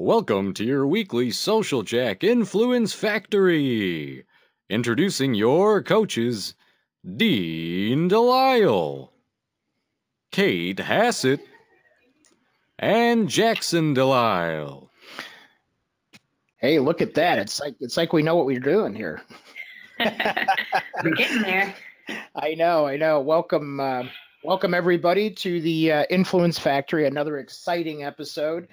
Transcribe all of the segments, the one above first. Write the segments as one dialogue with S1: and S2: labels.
S1: Welcome to your weekly Social Jack Influence Factory. Introducing your coaches, Dean Delisle, Kate Hassett, and Jackson Delisle.
S2: Hey, look at that. It's like it's like we know what we're doing here.
S3: We're getting there.
S2: I know, I know. Welcome uh, welcome everybody to the uh, Influence Factory, another exciting episode.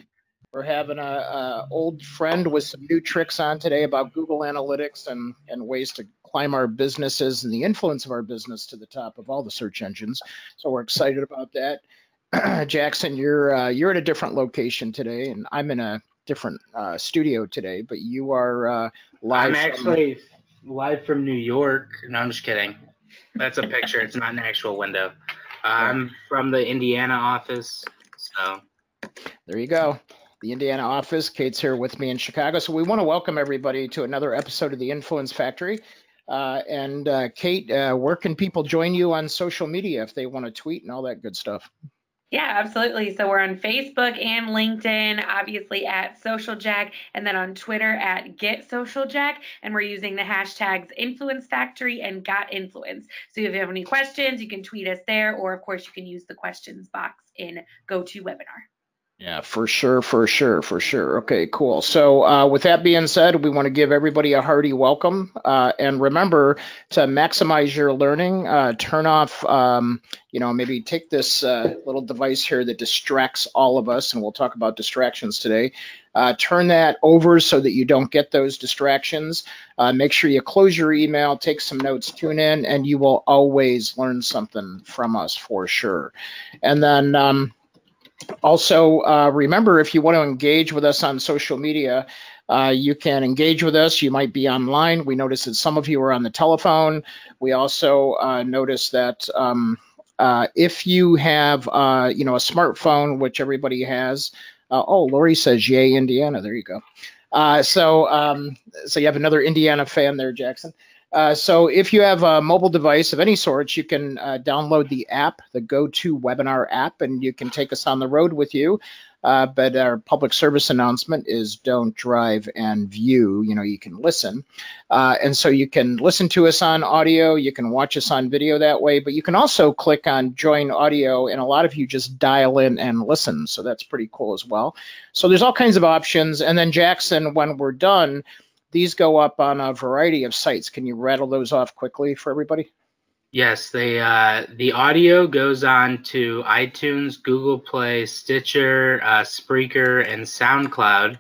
S2: We're having a, a old friend with some new tricks on today about Google Analytics and and ways to climb our businesses and the influence of our business to the top of all the search engines. So we're excited about that. Jackson, you're uh, you're at a different location today, and I'm in a different uh, studio today. But you are uh, live.
S4: I'm
S2: from-
S4: actually live from New York. No, I'm just kidding. That's a picture. it's not an actual window. I'm from the Indiana office. So
S2: There you go. The Indiana office. Kate's here with me in Chicago. So we want to welcome everybody to another episode of the Influence Factory. Uh, and uh, Kate, uh, where can people join you on social media if they want to tweet and all that good stuff?
S3: Yeah, absolutely. So we're on Facebook and LinkedIn, obviously at Social Jack, and then on Twitter at Get Social Jack. And we're using the hashtags Influence Factory and Got Influence. So if you have any questions, you can tweet us there, or of course, you can use the questions box in GoToWebinar.
S2: Yeah, for sure, for sure, for sure. Okay, cool. So, uh, with that being said, we want to give everybody a hearty welcome. Uh, and remember to maximize your learning, uh, turn off, um, you know, maybe take this uh, little device here that distracts all of us, and we'll talk about distractions today. Uh, turn that over so that you don't get those distractions. Uh, make sure you close your email, take some notes, tune in, and you will always learn something from us for sure. And then, um, also, uh, remember if you want to engage with us on social media, uh, you can engage with us. You might be online. We notice that some of you are on the telephone. We also uh, notice that um, uh, if you have, uh, you know, a smartphone, which everybody has. Uh, oh, Lori says, "Yay, Indiana!" There you go. So, um, so you have another Indiana fan there, Jackson. Uh, so if you have a mobile device of any sort, you can uh, download the app, the GoToWebinar app, and you can take us on the road with you. Uh, but our public service announcement is don't drive and view. You know, you can listen. Uh, and so you can listen to us on audio, you can watch us on video that way, but you can also click on join audio, and a lot of you just dial in and listen. So that's pretty cool as well. So there's all kinds of options. And then, Jackson, when we're done, these go up on a variety of sites. Can you rattle those off quickly for everybody?
S4: yes, they uh, the audio goes on to iTunes, Google Play, Stitcher, uh, Spreaker, and SoundCloud.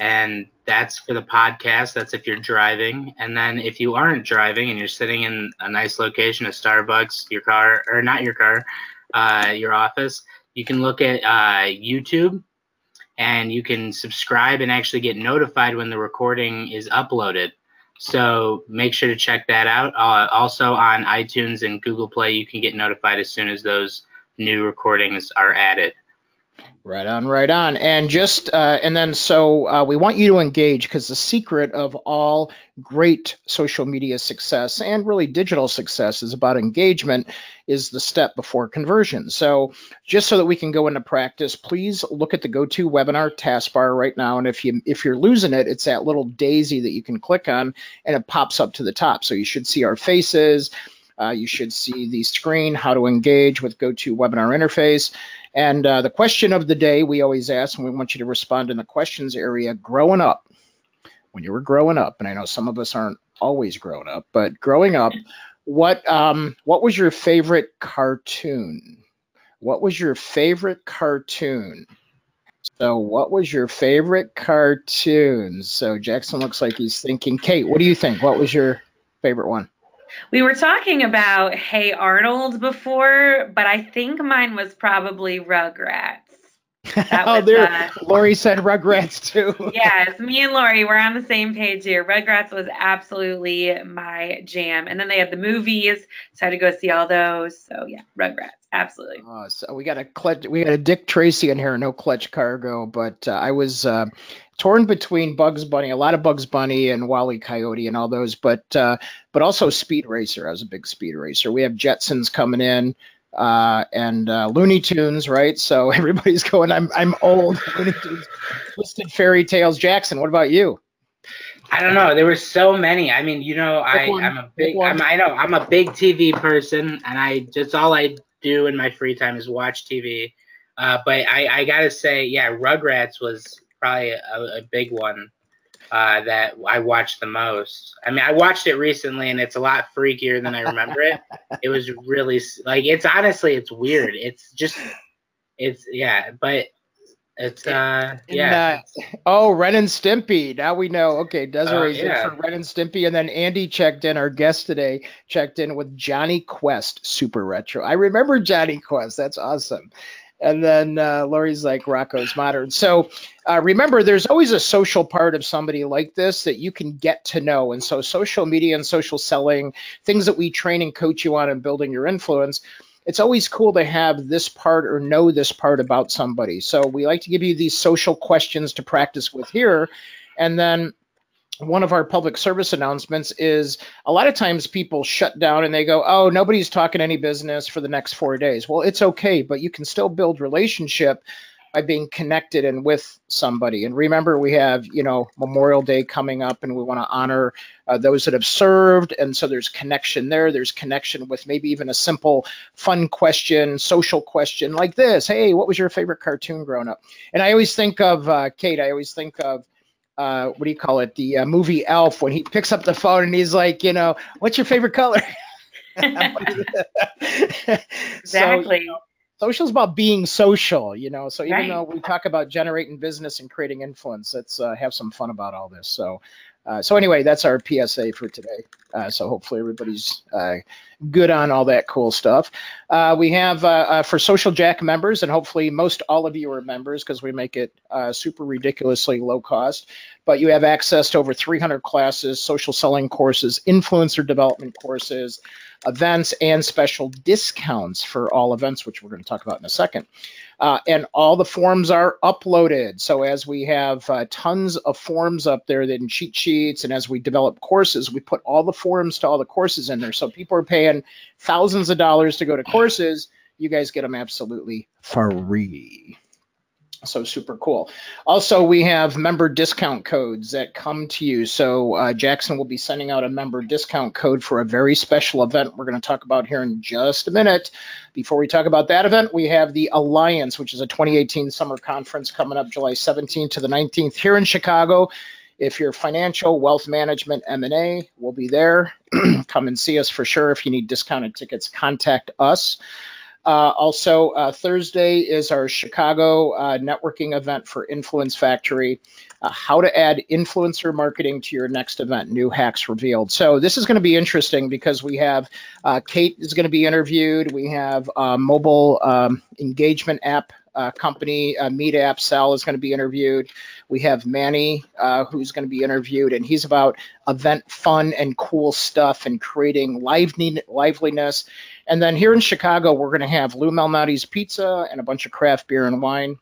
S4: And that's for the podcast. That's if you're driving. And then if you aren't driving and you're sitting in a nice location, a Starbucks, your car, or not your car, uh, your office, you can look at uh, YouTube and you can subscribe and actually get notified when the recording is uploaded. So make sure to check that out. Uh, also on iTunes and Google Play, you can get notified as soon as those new recordings are added.
S2: Right on, right on. And just, uh, and then so uh, we want you to engage because the secret of all great social media success and really digital success is about engagement, is the step before conversion. So just so that we can go into practice, please look at the GoToWebinar taskbar right now. And if you if you're losing it, it's that little daisy that you can click on and it pops up to the top. So you should see our faces. Uh, you should see the screen, how to engage with GoToWebinar interface. And uh, the question of the day we always ask, and we want you to respond in the questions area growing up, when you were growing up, and I know some of us aren't always grown up, but growing up, what um, what was your favorite cartoon? What was your favorite cartoon? So, what was your favorite cartoon? So, Jackson looks like he's thinking. Kate, what do you think? What was your favorite one?
S3: We were talking about Hey Arnold before, but I think mine was probably Rugrats.
S2: Oh, there.
S3: uh,
S2: Lori said Rugrats too.
S3: yes, me and Lori were on the same page here. Rugrats was absolutely my jam. And then they had the movies, so I had to go see all those. So yeah, Rugrats, absolutely.
S2: Uh, so we got a clutch, we got a Dick Tracy in here, no Clutch Cargo. But uh, I was uh, torn between Bugs Bunny, a lot of Bugs Bunny and Wally Coyote and all those, but uh, but also Speed Racer. I was a big Speed Racer. We have Jetsons coming in. Uh, and uh, Looney Tunes, right? So everybody's going, I'm I'm old. Looney Tunes, Twisted Fairy Tales. Jackson, what about you?
S4: I don't know. There were so many. I mean, you know, I,
S2: one.
S4: I'm a big. I'm, I know I'm a big TV person, and I just all I do in my free time is watch TV. Uh, but I, I gotta say, yeah, Rugrats was probably a, a big one uh, that I watched the most. I mean, I watched it recently, and it's a lot freakier than I remember it. It was really like it's honestly it's weird. It's just it's yeah, but it's uh yeah.
S2: And, uh, oh, Ren and Stimpy. Now we know. Okay, Desiree's in
S4: yeah.
S2: for Ren and Stimpy, and then Andy checked in. Our guest today checked in with Jonny Quest, super retro. I remember Jonny Quest. That's awesome. And then uh, Lori's like Rocko's Modern. So uh, remember, there's always a social part of somebody like this that you can get to know. And so social media and social selling, things that we train and coach you on in building your influence it's always cool to have this part or know this part about somebody. So we like to give you these social questions to practice with here. And then one of our public service announcements is a lot of times people shut down and they go, oh, nobody's talking any business for the next four days. Well, it's okay, but you can still build relationship by being connected and with somebody. And remember, we have, you know, Memorial Day coming up and we want to honor uh, those that have served. And so there's connection there. There's connection with maybe even a simple fun question, social question like this Hey, what was your favorite cartoon growing up? And I always think of, uh, Kate, I always think of, uh, what do you call it? The uh, movie Elf when he picks up the phone and he's like, you know, what's your favorite color? So,
S3: exactly.
S2: you know, social is about being social, you know. So even
S3: Right.
S2: though we talk about generating business and creating influence, let's uh, have some fun about all this. So, uh, so anyway, that's our PSA for today. Uh, so hopefully everybody's uh, good on all that cool stuff. Uh, we have uh, uh, for Social Jack members, and hopefully most all of you are members because we make it uh, super ridiculously low cost. But you have access to over 300 classes, social selling courses, influencer development courses, events, and special discounts for all events, which we're going to talk about in a second. Uh, and all the forms are uploaded. So as we have uh, tons of forms up there then cheat sheets, and as we develop courses, we put all the forms to all the courses in there. So people are paying thousands of dollars to go to courses. You guys get them absolutely free. So super cool. Also, we have member discount codes that come to you. So uh, Jackson will be sending out a member discount code for a very special event we're going to talk about here in just a minute. Before we talk about that event, we have the Alliance, which is a 2018 summer conference coming up July 17th to the 19th here in Chicago. If you're financial, wealth management, M&A, we'll be there. Come and see us for sure. If you need discounted tickets, contact us. Uh, also, uh, Thursday is our Chicago uh, networking event for Influence Factory. Uh, how to add influencer marketing to your next event, new hacks revealed. So, this is going to be interesting because we have uh, Kate is going to be interviewed. We have uh, mobile um, engagement app uh, company, uh, Meet Cell, is going to be interviewed. We have Manny, uh, who's going to be interviewed, and he's about event fun and cool stuff and creating liveliness. And then here in Chicago, we're going to have Lou Malnati's Pizza and a bunch of craft beer and wine.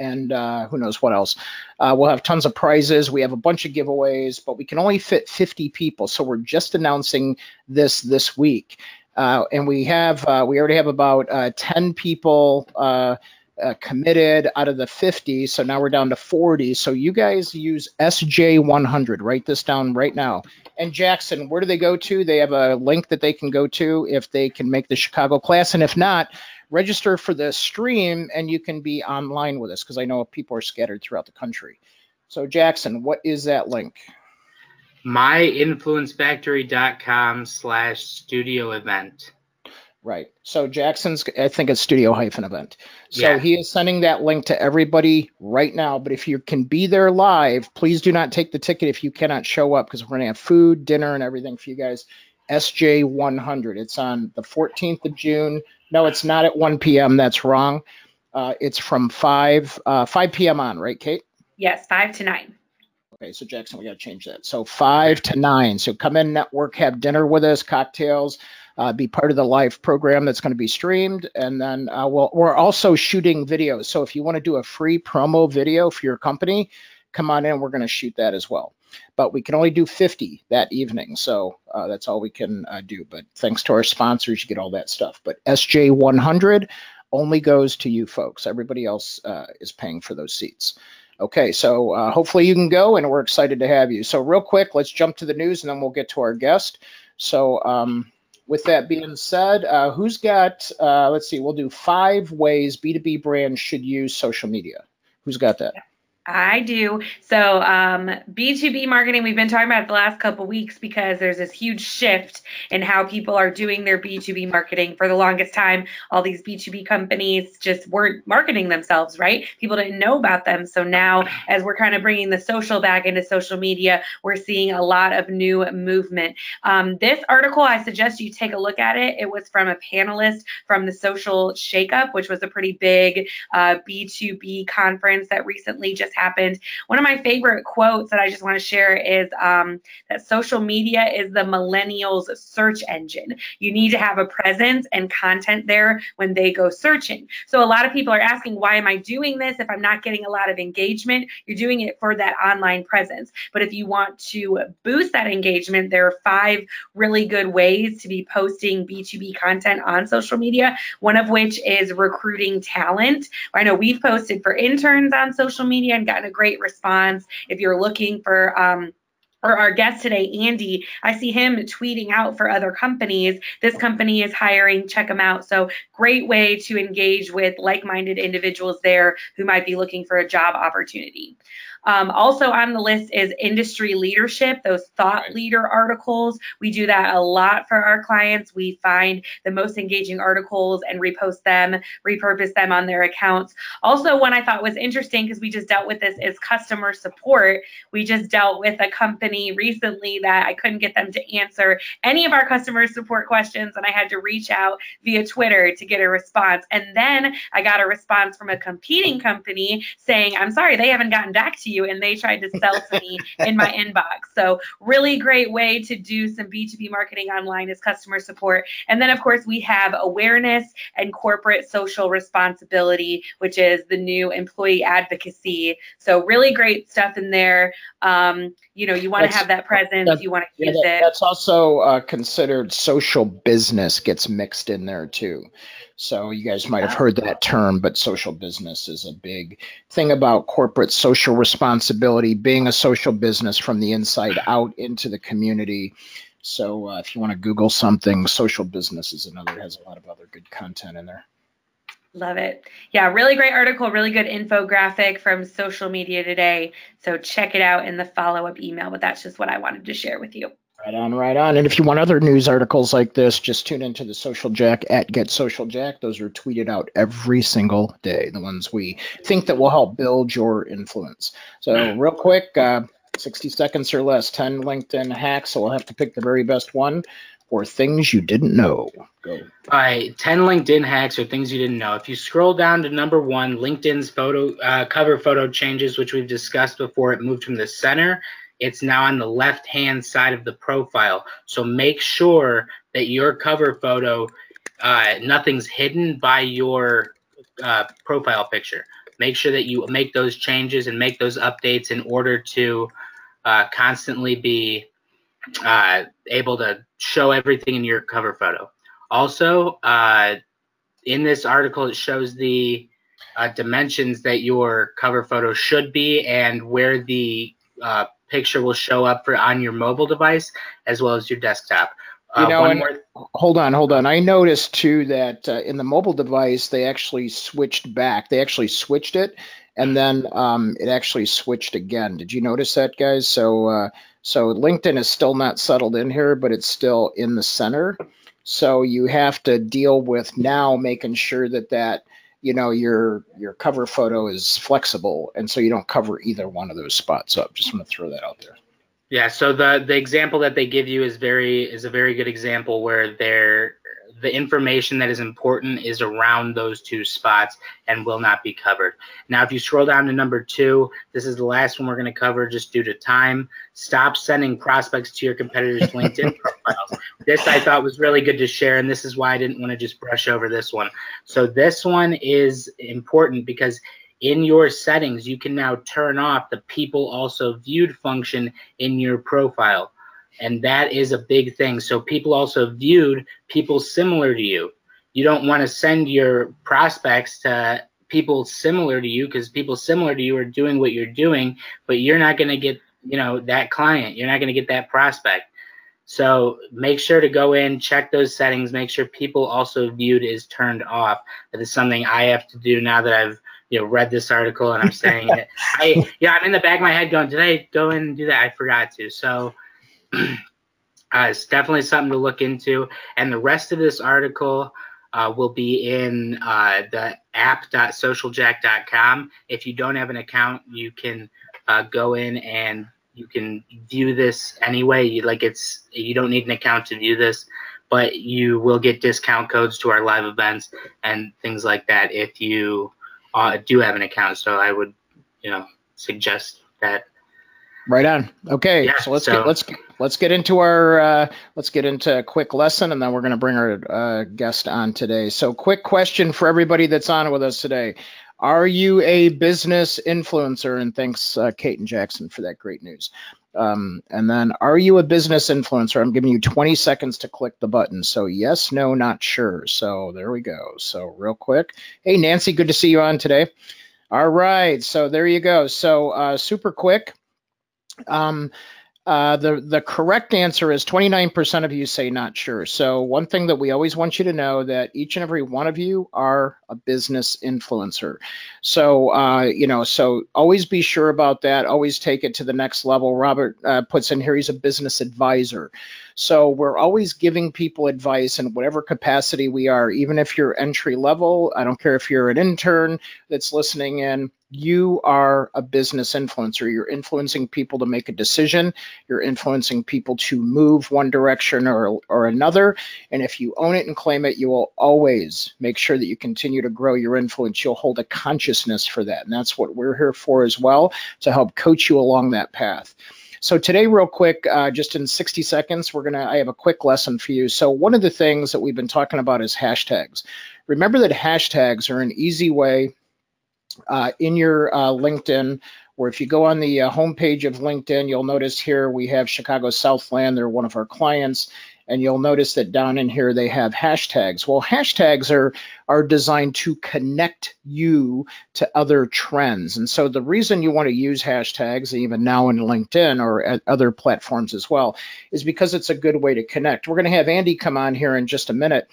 S2: And uh, who knows what else. Uh, we'll have tons of prizes. We have a bunch of giveaways, but we can only fit 50 people. So we're just announcing this this week. Uh, and we have, uh, we already have about uh, 10 people uh, uh, committed out of the 50. So now we're down to 40. So you guys use SJ100. Write this down right now. And Jackson, where do they go to? They have a link that they can go to if they can make the Chicago class. And if not, register for the stream and you can be online with us because I know people are scattered throughout the country. So, Jackson, what is that link?
S4: myinfluencefactory.com slash studio event.
S2: Right. So Jackson's, I think it's studio hyphen event. So
S4: Yeah.
S2: he is sending that link to everybody right now. But if you can be there live, please do not take the ticket if you cannot show up because we're going to have food, dinner, and everything for you guys. SJ 100. It's on the 14th of June. No, it's not at 1 p.m. That's wrong. Uh, it's from 5 uh, 5 p.m. on, right, Kate?
S3: Yes, five to nine.
S2: Okay, so Jackson, we got to change that. So five to nine. So come in, network, have dinner with us, cocktails, uh, be part of the live program that's going to be streamed, and then uh, we'll, we're also shooting videos. So if you want to do a free promo video for your company, come on in. We're going to shoot that as well. but we can only do 50 that evening. So uh, that's all we can uh, do. But thanks to our sponsors, you get all that stuff. But SJ100 only goes to you folks. Everybody else uh, is paying for those seats. Okay, so uh, hopefully you can go, and we're excited to have you. So real quick, let's jump to the news, and then we'll get to our guest. So um, with that being said, uh, who's got? Uh, let's see. We'll do five ways B2B brands should use social media. Who's got that?
S3: I do. So um, B2B marketing, we've been talking about the last couple weeks because there's this huge shift in how people are doing their B2B marketing. For the longest time, all these B2B companies just weren't marketing themselves, right? People didn't know about them. So now, as we're kind of bringing the social back into social media, we're seeing a lot of new movement. Um, this article, I suggest you take a look at it. It was from a panelist from the Social Shakeup, which was a pretty big uh, B2B conference that recently just happened. One of my favorite quotes that I just want to share is um, that social media is the millennials' search engine. You need to have a presence and content there when they go searching. So a lot of people are asking, why am I doing this if I'm not getting a lot of engagement? You're doing it for that online presence. But if you want to boost that engagement, there are five really good ways to be posting B2B content on social media, one of which is recruiting talent. I know we've posted for interns on social media and gotten a great response. If you're looking for um, or our guest today, Andy, I see him tweeting out for other companies. This company is hiring, check them out. So, great way to engage with like minded individuals there who might be looking for a job opportunity. Um, also on the list is industry leadership, those thought leader articles. We do that a lot for our clients. We find the most engaging articles and repost them, repurpose them on their accounts. Also, one I thought was interesting because we just dealt with this is customer support. We just dealt with a company recently that I couldn't get them to answer any of our customer support questions, and I had to reach out via Twitter to get a response. And then I got a response from a competing company saying, I'm sorry, they haven't gotten back to you and they tried to sell to me in my inbox. So, really great way to do some B2B marketing online is customer support. And then, of course, we have awareness and corporate social responsibility, which is the new employee advocacy. So, really great stuff in there. Um, you know, you want to have that presence, you want to use
S2: yeah, that,
S3: it.
S2: That's also uh, considered social business gets mixed in there too. So you guys might have heard that term, but social business is a big thing about corporate social responsibility, being a social business from the inside out into the community. So uh, if you want to Google something, social business is another, has a lot of other good content in there.
S3: Love it. Yeah, really great article, really good infographic from social media today. So check it out in the follow up email. But that's just what I wanted to share with you.
S2: Right on, right on. And if you want other news articles like this, just tune into the Social Jack at Get Social Jack. Those are tweeted out every single day. The ones we think that will help build your influence. So real quick, uh, 60 seconds or less, 10 LinkedIn hacks. So we'll have to pick the very best one or things you didn't know. Go.
S4: All right, 10 LinkedIn hacks or things you didn't know. If you scroll down to number one, LinkedIn's photo uh, cover photo changes, which we've discussed before, it moved from the center it's now on the left hand side of the profile. So make sure that your cover photo, uh, nothing's hidden by your uh, profile picture. Make sure that you make those changes and make those updates in order to uh, constantly be uh, able to show everything in your cover photo. Also, uh, in this article, it shows the uh, dimensions that your cover photo should be and where the picture will show up for on your mobile device as well as your desktop.
S2: Uh, you know, and, more... hold on, hold on. I noticed too that uh, in the mobile device they actually switched back. They actually switched it, and then um, it actually switched again. Did you notice that, guys? So, uh, so LinkedIn is still not settled in here, but it's still in the center. So you have to deal with now making sure that that you know your your cover photo is flexible and so you don't cover either one of those spots up. Just want to throw that out there.
S4: Yeah so the the example that they give you is very is a very good example where they're the information that is important is around those two spots and will not be covered. Now, if you scroll down to number two, this is the last one we're going to cover just due to time. Stop sending prospects to your competitors' LinkedIn profiles. This I thought was really good to share, and this is why I didn't want to just brush over this one. So, this one is important because in your settings, you can now turn off the people also viewed function in your profile. And that is a big thing. So people also viewed people similar to you. You don't want to send your prospects to people similar to you because people similar to you are doing what you're doing, but you're not going to get, you know, that client. You're not going to get that prospect. So make sure to go in, check those settings, make sure people also viewed is turned off. That is something I have to do now that I've you know read this article and I'm saying it. I yeah, I'm in the back of my head going, did I go in and do that? I forgot to. So it's definitely something to look into. And the rest of this article uh, will be in uh, the app.socialjack.com. If you don't have an account, you can uh, go in and you can view this anyway. You like it's you don't need an account to view this, but you will get discount codes to our live events and things like that if you uh, do have an account. So I would, you know, suggest that.
S2: Right on. Okay, yeah, so let's so, get let's let's get into our uh, let's get into a quick lesson, and then we're going to bring our uh, guest on today. So, quick question for everybody that's on with us today: Are you a business influencer? And thanks, uh, Kate and Jackson, for that great news. Um, and then, are you a business influencer? I'm giving you 20 seconds to click the button. So, yes, no, not sure. So, there we go. So, real quick. Hey, Nancy, good to see you on today. All right. So, there you go. So, uh, super quick. Um, uh, the the correct answer is 29% of you say not sure. So one thing that we always want you to know that each and every one of you are a business influencer. So uh, you know, so always be sure about that. Always take it to the next level. Robert uh, puts in here he's a business advisor. So we're always giving people advice in whatever capacity we are, even if you're entry level. I don't care if you're an intern that's listening in. You are a business influencer. You're influencing people to make a decision. You're influencing people to move one direction or, or another. And if you own it and claim it, you will always make sure that you continue to grow your influence. You'll hold a consciousness for that. And that's what we're here for as well to help coach you along that path. So today, real quick, uh, just in 60 seconds, we're gonna. I have a quick lesson for you. So one of the things that we've been talking about is hashtags. Remember that hashtags are an easy way uh, in your uh, LinkedIn or if you go on the uh, homepage of LinkedIn, you'll notice here we have Chicago Southland. They're one of our clients and you'll notice that down in here they have hashtags. Well, hashtags are are designed to connect you to other trends. And so the reason you want to use hashtags even now in LinkedIn or at other platforms as well is because it's a good way to connect. We're going to have Andy come on here in just a minute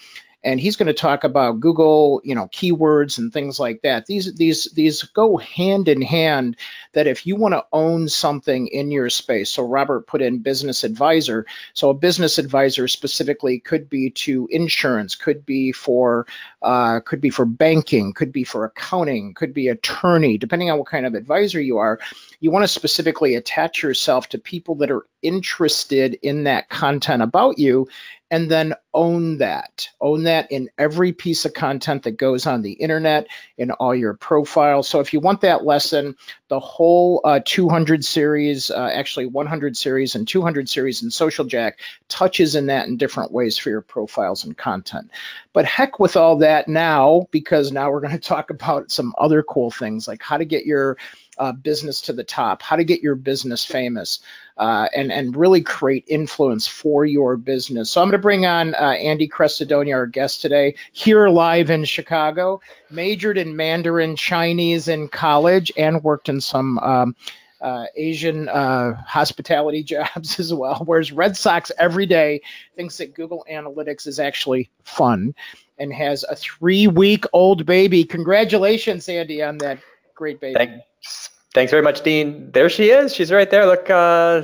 S2: and he's going to talk about Google, you know, keywords and things like that. These these these go hand in hand. That if you want to own something in your space, so Robert put in business advisor. So a business advisor specifically could be to insurance, could be for uh, could be for banking, could be for accounting, could be attorney, depending on what kind of advisor you are. You want to specifically attach yourself to people that are interested in that content about you and then own that. Own that in every piece of content that goes on the internet, in all your profiles. So if you want that lesson, the whole uh, 200 series, uh, actually 100 series and 200 series in Social Jack touches in that in different ways for your profiles and content. But heck with all that now, because now we're going to talk about some other cool things like how to get your uh, business to the top, how to get your business famous, uh, and and really create influence for your business. So I'm going to bring on uh, Andy Crestodina, our guest today, here live in Chicago. Majored in Mandarin Chinese in college and worked in some. Um, uh, Asian uh, hospitality jobs as well. Whereas Red Sox every day thinks that Google Analytics is actually fun and has a three week old baby. Congratulations, Sandy, on that great baby.
S5: Thanks, thanks very much, Dean. There she is. She's right there. Look, uh,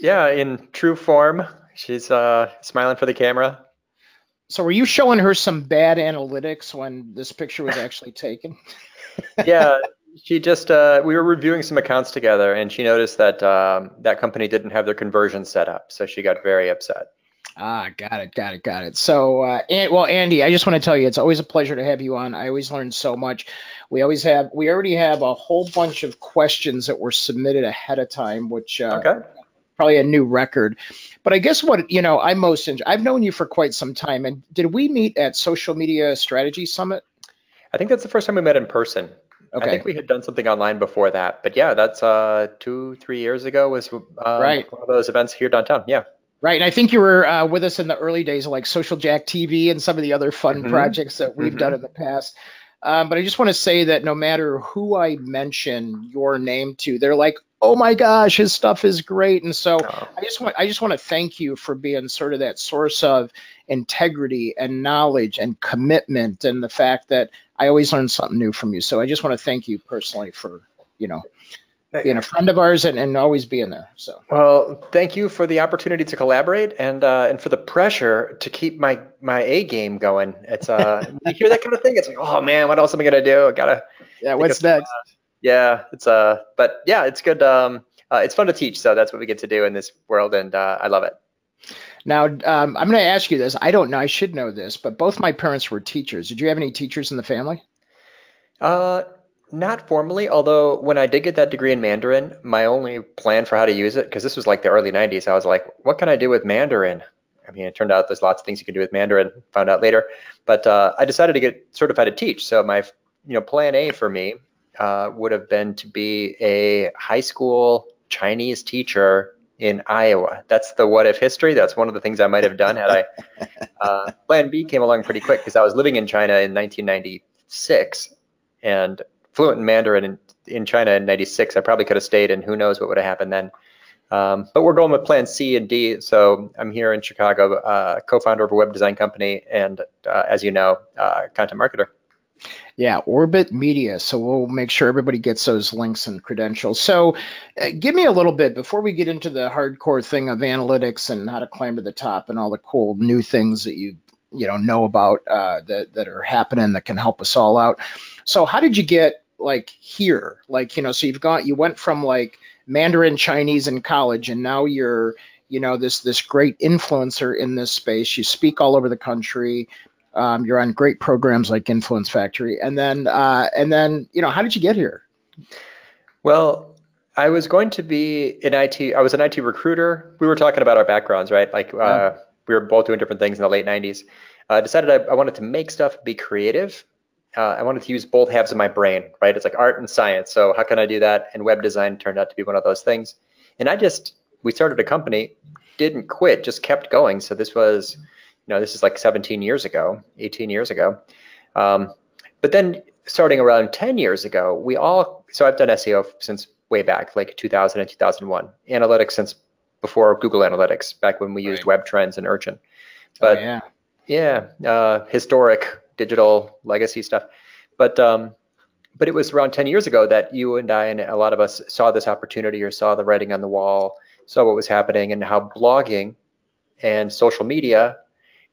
S5: yeah, in true form. She's uh, smiling for the camera.
S2: So, were you showing her some bad analytics when this picture was actually taken?
S5: yeah, she just uh, we were reviewing some accounts together, and she noticed that um, that company didn't have their conversion set up, so she got very upset.
S2: Ah, got it, got it, got it. So, uh, and, well, Andy, I just want to tell you, it's always a pleasure to have you on. I always learn so much. We always have, we already have a whole bunch of questions that were submitted ahead of time, which uh, okay. probably a new record. But I guess what you know, I'm most. I've known you for quite some time, and did we meet at Social Media Strategy Summit?
S5: I think that's the first time we met in person.
S2: Okay.
S5: I think we had done something online before that, but yeah, that's uh, two, three years ago was um,
S2: Right.
S5: one of those events here downtown. Yeah.
S2: Right, and I think you were uh, with us in the early days of like Social Jack TV and some of the other fun
S5: Mhm.
S2: projects that we've done in the past. Um, but I just want to say that no matter who I mention your name to, they're like, "Oh my gosh, his stuff is great!" And so
S5: Uh,
S2: I just want I just want to thank you for being sort of that source of integrity and knowledge and commitment, and the fact that I always learn something new from you. So I just want to thank you personally for you know being a friend of ours and, and always being there. So.
S5: Well, thank you for the opportunity to collaborate and uh, and for the pressure to keep my my A game going. It's uh, you hear that kind of thing. It's like, oh man, what else am I gonna do? I gotta.
S2: Yeah, what's
S5: of-
S2: next?
S5: Yeah, it's uh, but yeah, it's good. Um, uh, it's fun to teach, so that's what we get to do in this world, and uh, I love it.
S2: Now, um, I'm going to ask you this. I don't know. I should know this, but both my parents were teachers. Did you have any teachers in the family?
S5: Uh, not formally, although when I did get that degree in Mandarin, my only plan for how to use it, because this was like the early 90s, I was like, what can I do with Mandarin? I mean, it turned out there's lots of things you can do with Mandarin, found out later. But uh, I decided to get certified to teach. So my, you know, plan A for me uh, would have been to be a high school Chinese teacher in Iowa. That's the what if history. That's one of the things I might have done had I. Uh, plan B came along pretty quick because I was living in China in 1996 and fluent in Mandarin in, in China in 96. I probably could have stayed and who knows what would have happened then. Um, but we're going with plan C and D. So I'm here in Chicago, uh, co-founder of a web design company and, uh, as you know, uh, content marketer.
S2: Yeah, Orbit Media. So we'll make sure everybody gets those links and credentials. So uh, give me a little bit before we get into the hardcore thing of analytics and how to climb to the top and all the cool new things that you you know know about uh, that that are happening that can help us all out. So how did you get like here? Like you know, so you've got you went from like Mandarin Chinese in college, and now you're you know this this great influencer in this space. You speak all over the country. Um, you're on great programs like Influence Factory, and then uh, and then you know how did you get here?
S5: Well, I was going to be in IT. I was an IT recruiter. We were talking about our backgrounds, right? Like uh, we were both doing different things in the late '90s. I decided I, I wanted to make stuff, be creative. Uh, I wanted to use both halves of my brain, right? It's like art and science. So how can I do that? And web design turned out to be one of those things. And I just we started a company, didn't quit, just kept going. So this was, you know, this is like 17 years ago, 18 years ago. Um, but then starting around 10 years ago, we all, so I've done SEO since way back, like 2000 and 2001, analytics since before Google Analytics, back when we used WebTrends and Urchin. But
S2: oh, yeah,
S5: yeah, uh, historic digital legacy stuff. But um, but it was around 10 years ago that you and I and a lot of us saw this opportunity or saw the writing on the wall, saw what was happening and how blogging and social media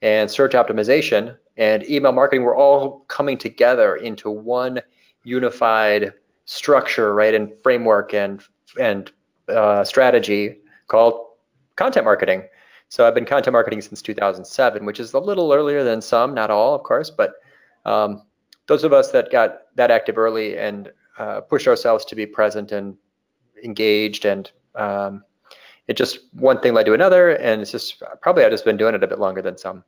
S5: and search optimization and email marketing were all coming together into one unified structure, right, and framework and and uh, strategy called content marketing. So I've been content marketing since 2007, which is a little earlier than some, not all, of course, but um, those of us that got that active early and uh, pushed ourselves to be present and engaged, and um, it just one thing led to another, and it's just probably I've just been doing it a bit longer than some.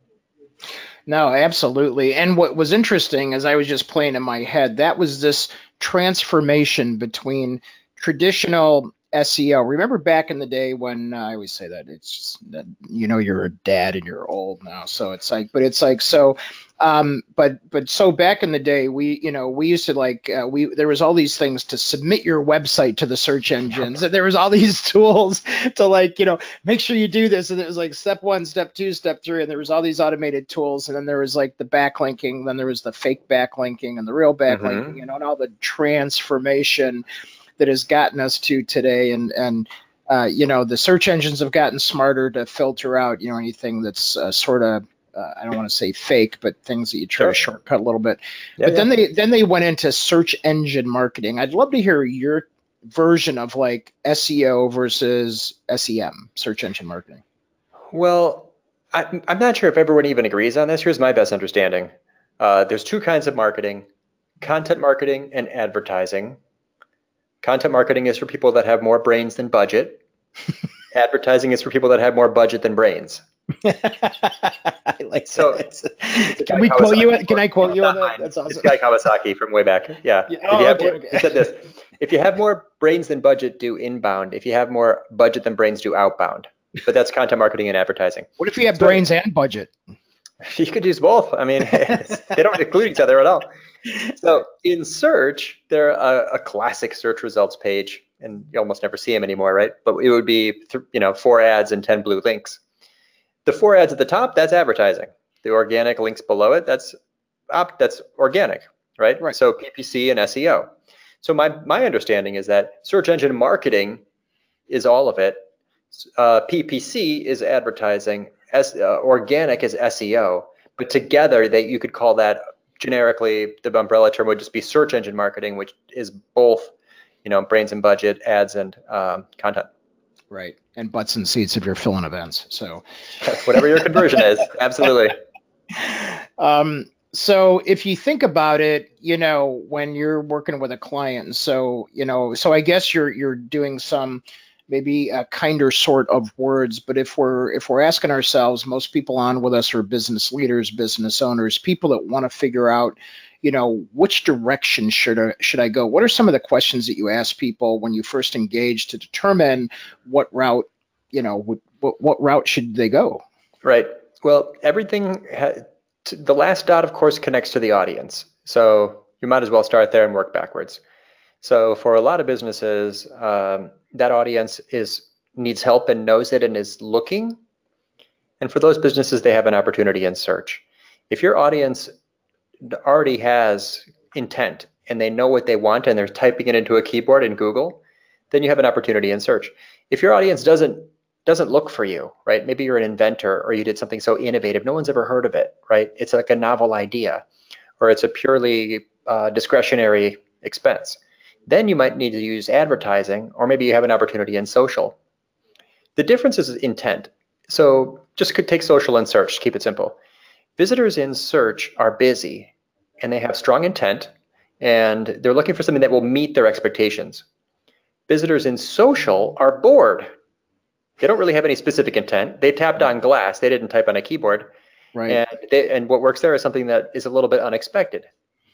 S2: no, absolutely. And what was interesting, as I was just playing in my head, that was this transformation between traditional SEO. Remember back in the day when uh, I always say that it's just that you know you're a dad and you're old now, so it's like, but it's like so. Um, but but so back in the day, we you know we used to like uh, we there was all these things to submit your website to the search engines, and there was all these tools to like you know make sure you do this, and it was like step one, step two, step three, and there was all these automated tools, and then there was like the backlinking, then there was the fake backlinking and the real backlinking, you know, and all the transformation that has gotten us to today and and uh, you know the search engines have gotten smarter to filter out you know anything that's uh, sort of uh, I don't want to say fake, but things that you try to shortcut a little bit.
S5: Yeah,
S2: but then they then they went into search engine marketing. I'd love to hear your version of like SEO versus SEM, search engine marketing.
S5: Well, I, I'm not sure if everyone even agrees on this. Here's my best understanding. Uh, there's two kinds of marketing: content marketing and advertising. Content marketing is for people that have more brains than budget. advertising is for people that have more budget than brains.
S2: I like
S5: So,
S2: that. Can we quote you? Can I quote you on that? That's
S5: It's
S2: awesome.
S5: Guy Kawasaki from way back. Yeah.
S2: Yeah.
S5: If
S2: Oh,
S5: you have
S2: okay,
S5: more-
S2: okay.
S5: He said this: If you have more brains than budget, do inbound. If you have more budget than brains, do outbound. But that's content marketing and advertising.
S2: What if you have
S5: So-
S2: brains and budget?
S5: You could use both. I mean, they don't include each other at all. So in search, they're a, a classic search results page, and you almost never see them anymore, right? But it would be, you know, four ads and ten blue links. The four ads at the top, that's advertising. The organic links below it, that's op, that's organic, right?
S2: Right.
S5: So PPC and SEO. So my my understanding is that search engine marketing is all of it. Uh, PPC is advertising. S, uh, organic is SEO. But together, that you could call that generically the umbrella term would just be search engine marketing, which is both, you know, brains and budget, ads and um, content.
S2: Right. And butts and seats if you're filling events. So,
S5: Whatever your conversion is, absolutely.
S2: um, so if you think about it, you know, when you're working with a client, so you know, so I guess you're you're doing some maybe a kinder sort of words, but if we're if we're asking ourselves, most people on with us are business leaders, business owners, people that want to figure out, you know, which direction should I should I go? What are some of the questions that you ask people when you first engage to determine what route, you know, what what, what route should they go?
S5: Right. Well, everything, ha- t- the last dot, of course, connects to the audience. So you might as well start there and work backwards. So for a lot of businesses, um, that audience is needs help and knows it and is looking. And for those businesses, they have an opportunity in search. If your audience already has intent and they know what they want and they're typing it into a keyboard in Google, then you have an opportunity in search. If your audience doesn't doesn't look for you, right? Maybe you're an inventor or you did something so innovative, no one's ever heard of it, right? It's like a novel idea or it's a purely uh, discretionary expense. Then you might need to use advertising or maybe you have an opportunity in social. The difference is intent. So just could take social and search, keep it simple. Visitors in search are busy and they have strong intent and they're looking for something that will meet their expectations. Visitors in social are bored they don't really have any specific intent. They tapped on glass. They didn't type on a keyboard.
S2: Right.
S5: And they, and what works there is something that is a little bit unexpected.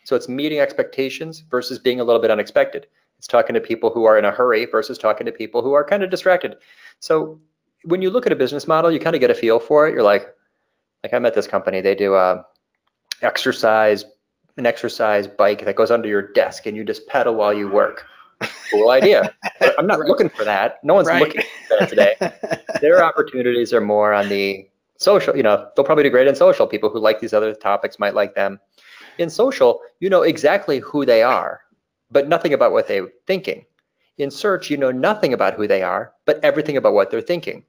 S5: So it's meeting expectations versus being a little bit unexpected. It's talking to people who are in a hurry versus talking to people who are kind of distracted. So when you look at a business model, you kind of get a feel for it. You're like, like I'm at this company. They do a exercise, an exercise bike that goes under your desk, and you just pedal while you work. Cool idea. I'm not
S2: Right.
S5: looking for that. No one's
S2: Right.
S5: looking for that today their opportunities are more on the social you know they'll probably do great in social people who like these other topics might like them in social you know exactly who they are but nothing about what they're thinking. In search you know nothing about who they are but everything about what they're thinking.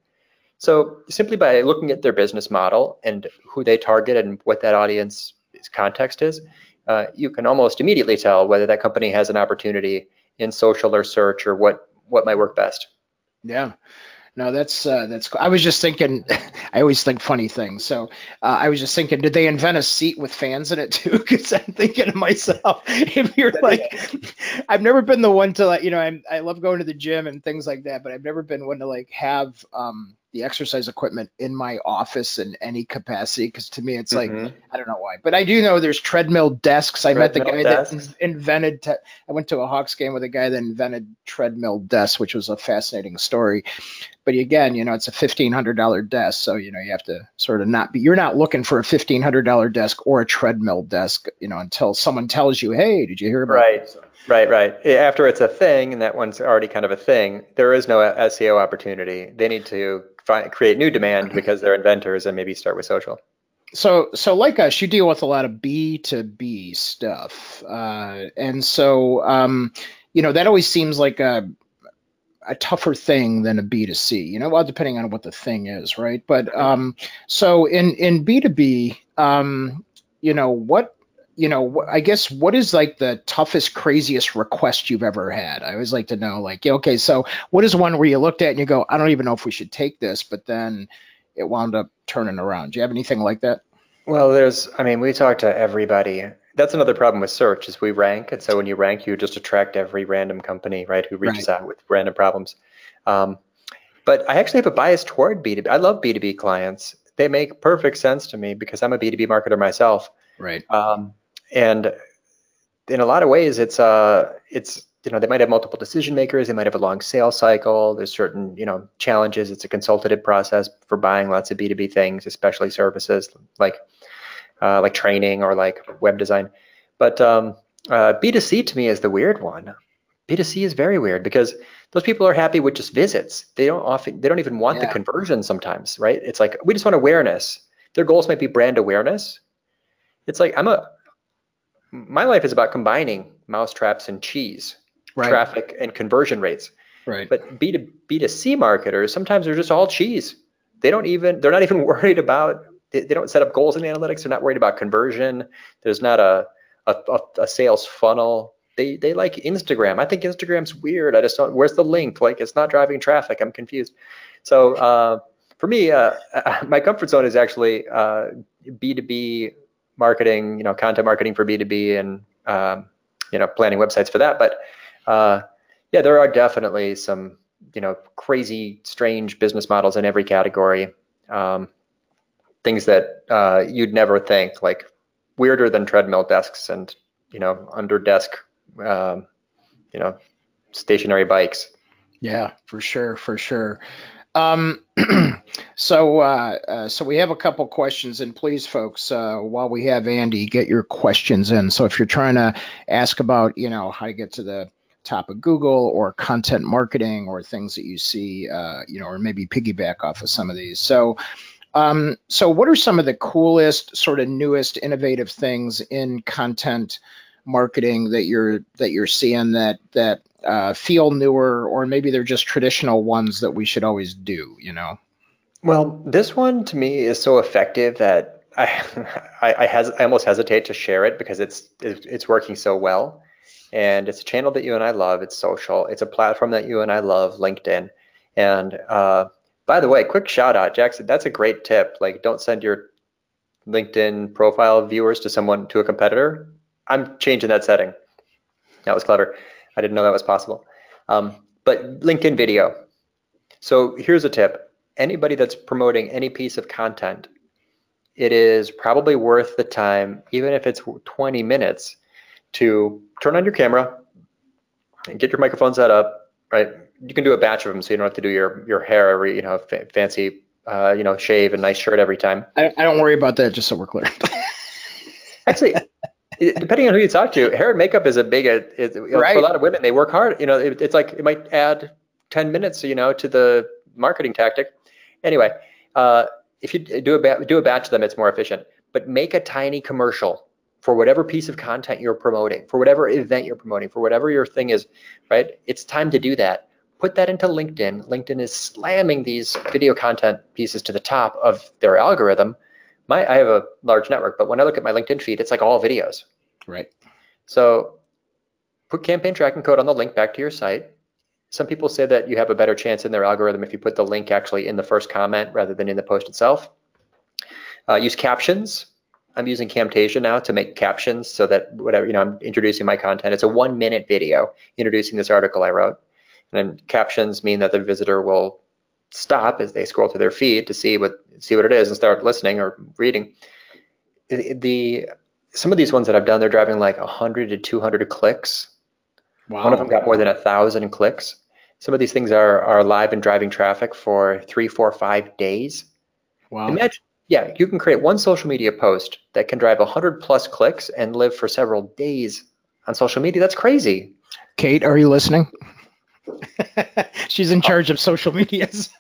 S5: So simply by looking at their business model and who they target and what that audience context is uh, you can almost immediately tell whether that company has an opportunity in social or search or what what might work best.
S2: Yeah. No, that's uh, that's. cool. I was just thinking. I always think funny things. So uh, I was just thinking, did they invent a seat with fans in it too? Because I'm thinking to myself, if you're like, I've never been the one to like, you know, I'm I love going to the gym and things like that, but I've never been one to like have um, the exercise equipment in my office in any capacity. Because to me, it's like
S5: Mhm.
S2: I don't know why, but I do know there's treadmill desks. I met the guy
S5: Treadmill
S2: that invented. Te- I went to a Hawks game with a guy that invented treadmill desks, which was a fascinating story. But again, you know, it's a fifteen hundred dollar desk, so you know you have to sort of not be. You're not looking for a fifteen hundred dollar desk or a treadmill desk, you know, until someone tells you, "Hey, did you hear about?"
S5: Right.
S2: this?"
S5: Right, right. After it's a thing, and that one's already kind of a thing, there is no SEO opportunity. They need to find, create new demand because they're inventors and maybe start with social.
S2: so so like us you deal with a lot of b to b stuff uh, and so um, you know that always seems like a a tougher thing than a b to c you know well depending on what the thing is right but um, so in in b to b um, you know what you know i guess what is like the toughest craziest request you've ever had i always like to know like okay so what is one where you looked at and you go i don't even know if we should take this but then it wound up turning around do you have anything like that
S5: Well, there's, I mean, we talk to everybody. That's another problem with search is we rank, and so when you rank, you just attract every random company, right, who reaches out with random problems. Um, but I actually have a bias toward B2B. I love B2B clients. they make perfect sense to me because I'm a B2B marketer myself.
S2: Right.
S5: Um, and in a lot of ways, it's uh, it's you know they might have multiple decision makers. They might have a long sales cycle. There's certain you know challenges. It's a consultative process for buying lots of B2B things, especially services like uh, like training or like web design. But um, uh, B2C to me is the weird one. B2C is very weird because those people are happy with just visits. They don't often they don't even want the conversion sometimes, right? It's like we just want awareness. Their goals might be brand awareness. It's like I'm a my life is about combining mousetraps and cheese,
S2: Right.
S5: traffic and conversion rates.
S2: Right.
S5: But B to B to C marketers sometimes they're just all cheese. They don't even they're not even worried about they, they don't set up goals in analytics. They're not worried about conversion. There's not a a, a, sales funnel. They they like Instagram. I think Instagram's weird. I just don't. Where's the link? Like it's not driving traffic. I'm confused. So uh, for me, uh, my comfort zone is actually uh, B2B marketing. You know, content marketing for B2B and um, you know planning websites for that. But uh, yeah, there are definitely some you know crazy, strange business models in every category. Um, things that uh, you'd never think, like weirder than treadmill desks and you know under desk, um, you know, stationary bikes.
S2: Yeah, for sure, for sure. Um, so, uh, uh, so we have a couple questions, and please, folks, uh, while we have Andy, get your questions in. So, if you're trying to ask about, you know, how to get to the top of Google or content marketing or things that you see, uh, you know, or maybe piggyback off of some of these. So, um, so what are some of the coolest, sort of newest, innovative things in content marketing that you're that you're seeing that that uh, feel newer, or maybe they're just traditional ones that we should always do? You know.
S5: Well, this one to me is so effective that I I, I, has, I almost hesitate to share it because it's it's working so well, and it's a channel that you and I love. It's social. It's a platform that you and I love, LinkedIn. And uh, by the way, quick shout out, Jackson. That's a great tip. Like, don't send your LinkedIn profile viewers to someone to a competitor. I'm changing that setting. That was clever. I didn't know that was possible. Um, but LinkedIn video. So here's a tip. Anybody that's promoting any piece of content, it is probably worth the time, even if it's 20 minutes, to turn on your camera and get your microphone set up, right? You can do a batch of them so you don't have to do your, your hair every, you know, fa- fancy, uh, you know, shave and nice shirt every time.
S2: I, I don't worry about that, just so we're clear.
S5: Actually, depending on who you talk to, hair and makeup is a big. It, it- know, For a lot of women, they work hard. You know, it, it's like it might add ten minutes. You know, to the marketing tactic. Anyway, uh, if you do a ba- do a batch of them, it's more efficient. But make a tiny commercial for whatever piece of content you're promoting, for whatever event you're promoting, for whatever your thing is. Right? It's time to do that. Put that into LinkedIn. LinkedIn is slamming these video content pieces to the top of their algorithm. My I have a large network, but when I look at my LinkedIn feed, it's like all videos.
S2: right.
S5: So put campaign tracking code on the link back to your site. Some people say that you have a better chance in their algorithm if you put the link actually in the first comment rather than in the post itself. Uh, use captions. I'm using Camtasia now to make captions so that whatever, you know, I'm introducing my content. It's a one minute video introducing this article I wrote. And then captions mean that the visitor will stop as they scroll through their feed to see what see what it is and start listening or reading. The, some of these ones that I've done, they're driving like 100 to 200 clicks.
S2: Wow.
S5: One of them got more than a thousand clicks. Some of these things are are live and driving traffic for three, four, five days.
S2: wow.
S5: Imagine, yeah, you can create one social media post that can drive 100 plus clicks and live for several days on social media. That's crazy.
S2: Kate, are you listening? She's in charge of social media. So.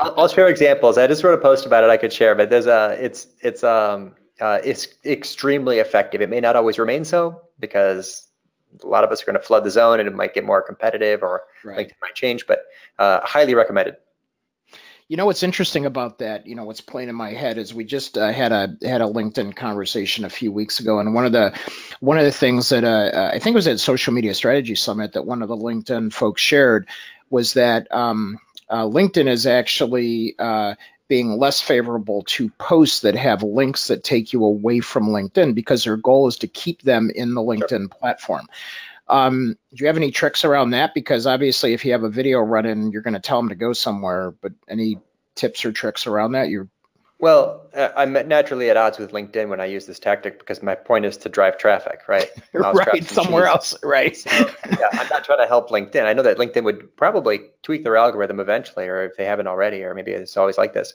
S5: I'll, I'll share examples. I just wrote a post about it. I could share, but there's a it's it's um uh, it's extremely effective. It may not always remain so because a lot of us are going to flood the zone and it might get more competitive or
S2: Right.
S5: LinkedIn might change. But uh, highly recommended.
S2: You know what's interesting about that? You know what's playing in my head is we just uh, had a had a LinkedIn conversation a few weeks ago, and one of the one of the things that uh, uh, I think it was at Social Media Strategy Summit that one of the LinkedIn folks shared was that um, uh, LinkedIn is actually uh, being less favorable to posts that have links that take you away from LinkedIn because their goal is to keep them in the LinkedIn platform. Um, do you have any tricks around that? Because obviously, if you have a video running, you're going to tell them to go somewhere. But any tips or tricks around that? You're
S5: Well, uh, I'm naturally at odds with LinkedIn when I use this tactic because my point is to drive traffic, right? Mouse
S2: right somewhere
S5: cheese.
S2: else. Right.
S5: yeah, I'm not trying to help LinkedIn. I know that LinkedIn would probably tweak their algorithm eventually, or if they haven't already, or maybe it's always like this,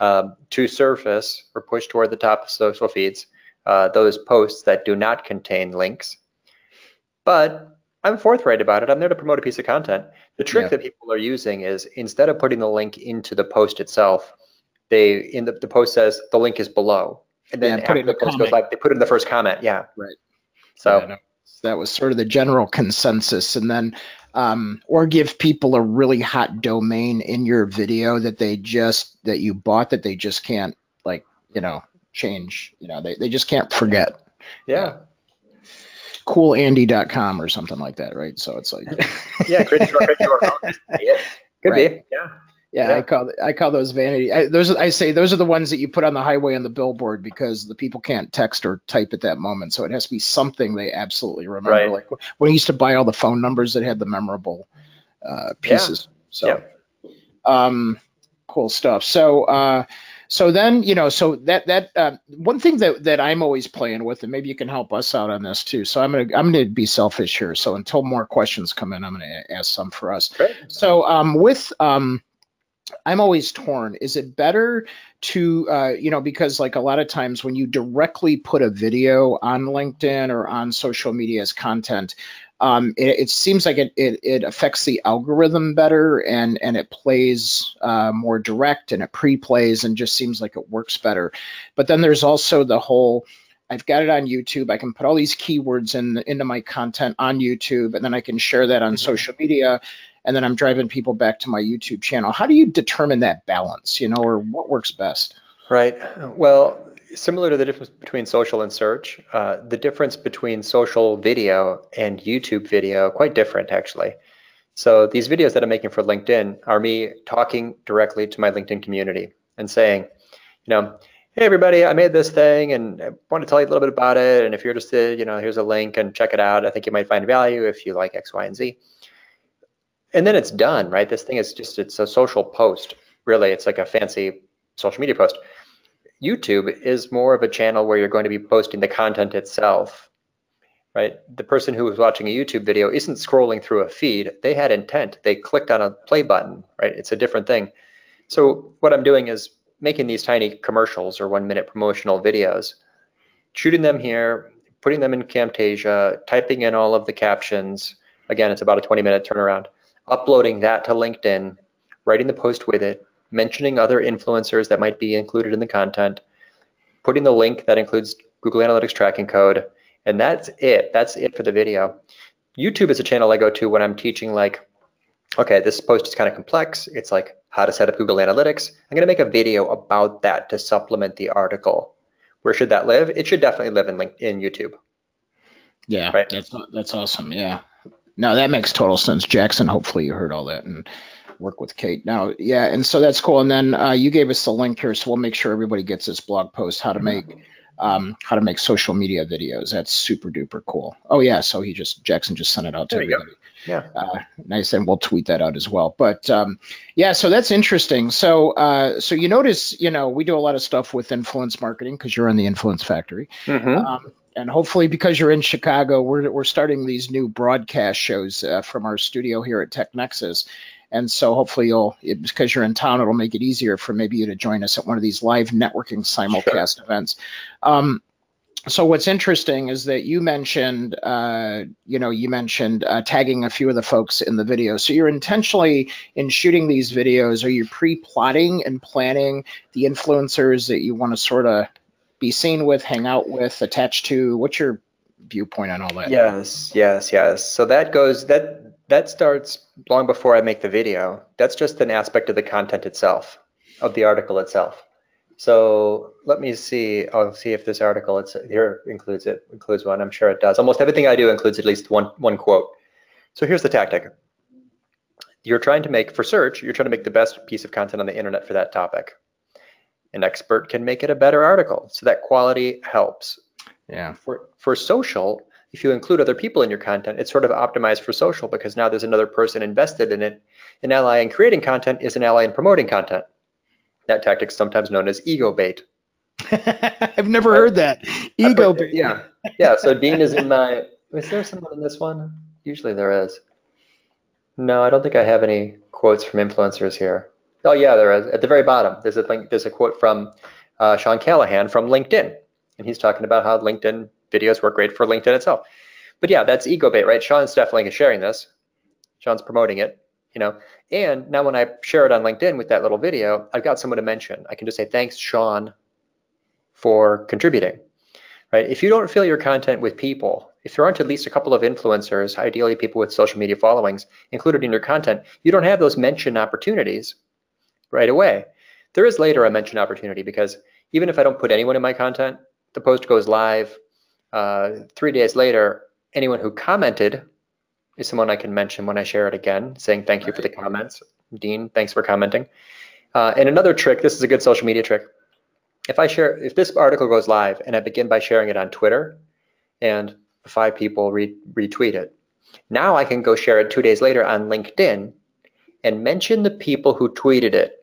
S5: um, to surface or push toward the top of social feeds uh, those posts that do not contain links. But I'm forthright about it. I'm there to promote a piece of content. The trick
S2: Yeah.
S5: that people are using is instead of putting the link into the post itself, they in the, the post says the link is below, and then
S2: Yeah, put
S5: after the post goes live, they put it in the first comment. Yeah.
S2: Right.
S5: So
S2: Yeah, no, that was sort of the general consensus and then um, or give people a really hot domain in your video that they just that you bought that they just can't like you know change you know they, they just can't forget
S5: yeah,
S2: coolandy.com or something like that right so it's like
S5: yeah. Shortcut URL. Yeah, Could
S2: Right.
S5: be. Yeah.
S2: yeah,
S5: Yeah.
S2: i call i call those vanity I, those i say those are the ones that you put on the highway on the billboard because the people can't text or type at that moment so it has to be something they absolutely remember
S5: Right.
S2: like when i used to buy all the phone numbers that had the memorable uh, pieces so
S5: Yeah.
S2: um cool stuff so uh so then you know so that that uh, one thing that that i'm always playing with and maybe you can help us out on this too. So i'm gonna i'm gonna be selfish here. So until more questions come in i'm gonna ask some for us.
S5: Great.
S2: so um with um i'm always torn. Is it better to uh, you know because like a lot of times when you directly put a video on linkedin or on social media as content um, it, it seems like it, it it affects the algorithm better and and it plays uh, more direct and it pre-plays and just seems like it works better but then there's also the whole I've got it on YouTube. I can put all these keywords in into my content on YouTube, and then I can share that on
S5: Mhm.
S2: social media, and then I'm driving people back to my YouTube channel. How do you determine that balance, you know, or what works best?
S5: Right. Well, similar to the difference between social and search, uh, the difference between social video and YouTube video quite different actually. So these videos that I'm making for LinkedIn are me talking directly to my LinkedIn community and saying, you know, hey everybody, I made this thing and I want to tell you a little bit about it. And if you're interested, you know, here's a link and check it out. I think you might find value if you like X, Y, and Z. And then it's done, right? This thing is just it's a social post. Really, it's like a fancy social media post. YouTube is more of a channel where you're going to be posting the content itself, right? The person who is watching a YouTube video isn't scrolling through a feed. They had intent. They clicked on a play button, right? It's a different thing. So what I'm doing is making these tiny commercials or one minute promotional videos, shooting them here, putting them in Camtasia, typing in all of the captions. Again, it's about a 20 minute turnaround, uploading that to LinkedIn, writing the post with it, mentioning other influencers that might be included in the content, putting the link that includes Google Analytics tracking code, and that's it. That's it for the video. YouTube is a channel I go to when I'm teaching like, okay, this post is kind of complex. It's like how to set up Google Analytics. I'm going to make a video about that to supplement the article. Where should that live? It should definitely live in in YouTube.
S2: Yeah,
S5: Right.
S2: that's that's awesome. Yeah, no, that makes total sense, Jackson. Hopefully, you heard all that and work with Kate. Now, yeah, and so that's cool. And then uh, you gave us the link here, so we'll make sure everybody gets this blog post how to make um, how to make social media videos. That's super duper cool. Oh yeah, so he just Jackson just sent it out to
S5: There
S2: everybody.
S5: Yeah.
S2: Uh, nice, and we'll tweet that out as well. But um, yeah, so that's interesting. So uh, so you notice, you know, we do a lot of stuff with influence marketing because you're in the Influence Factory.
S5: Mhm.
S2: Um, and hopefully, because you're in Chicago, we're, we're starting these new broadcast shows uh, from our studio here at Tech Nexus. And so hopefully you'll, it, because you're in town, it'll make it easier for maybe you to join us at one of these live networking simulcast events. Um, so what's interesting is that you mentioned, uh, you know, you mentioned uh, tagging a few of the folks in the video. So you're intentionally in shooting these videos. Are you pre-plotting and planning the influencers that you want to sort of be seen with, hang out with, attached to? What's your viewpoint on all that?
S5: Yes, yes, yes. So that goes that that starts long before I make the video. That's just an aspect of the content itself, of the article itself. So let me see. I'll see if this article it's here includes it. Includes one. I'm sure it does. Almost everything I do includes at least one one quote. So here's the tactic. You're trying to make for search. You're trying to make the best piece of content on the internet for that topic. An expert can make it a better article. So that quality helps
S2: Yeah.
S5: for for social if you include other people in your content it's sort of optimized for social because now there's another person invested in it an ally in creating content is an ally in promoting content that tactic, sometimes known as ego bait.
S2: I've never heard that. Ego bait.
S5: Yeah, yeah. So Dean is in my. Is there someone in this one? Usually there is. No, I don't think I have any quotes from influencers here. Oh yeah, there is. At the very bottom, there's a link. There's a quote from uh, Sean Callahan from LinkedIn, and he's talking about how LinkedIn videos work great for LinkedIn itself. But yeah, that's ego bait, right? Sean's definitely sharing this. Sean's promoting it, you know. And now when I share it on LinkedIn with that little video, I've got someone to mention. I can just say thanks, Sean, for contributing, right? If you don't fill your content with people, if there aren't at least a couple of influencers, ideally people with social media followings included in your content, you don't have those mention opportunities right away. There is later a mention opportunity because even if I don't put anyone in my content, the post goes live. Uh, three days later, anyone who commented is someone I can mention when I share it again, saying thank you for the comments. Dean, thanks for commenting. Uh, and another trick, this is a good social media trick. If I share, if this article goes live and I begin by sharing it on Twitter and five people re- retweet it, now I can go share it two days later on LinkedIn and mention the people who tweeted it.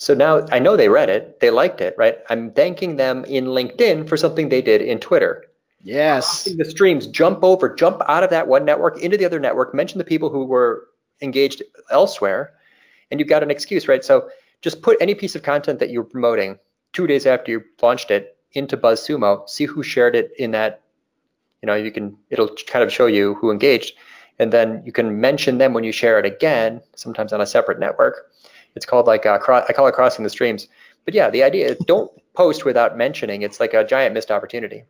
S5: So now I know they read it, they liked it, right? I'm thanking them in LinkedIn for something they did in Twitter.
S2: Yes.
S5: The streams jump over, jump out of that one network into the other network, mention the people who were engaged elsewhere, and you've got an excuse, right? So just put any piece of content that you're promoting two days after you launched it into BuzzSumo, see who shared it in that, you know, you can, it'll kind of show you who engaged, and then you can mention them when you share it again, sometimes on a separate network. It's called like, uh, cro- I call it crossing the streams. But yeah, the idea is don't post without mentioning. It's like a giant missed opportunity.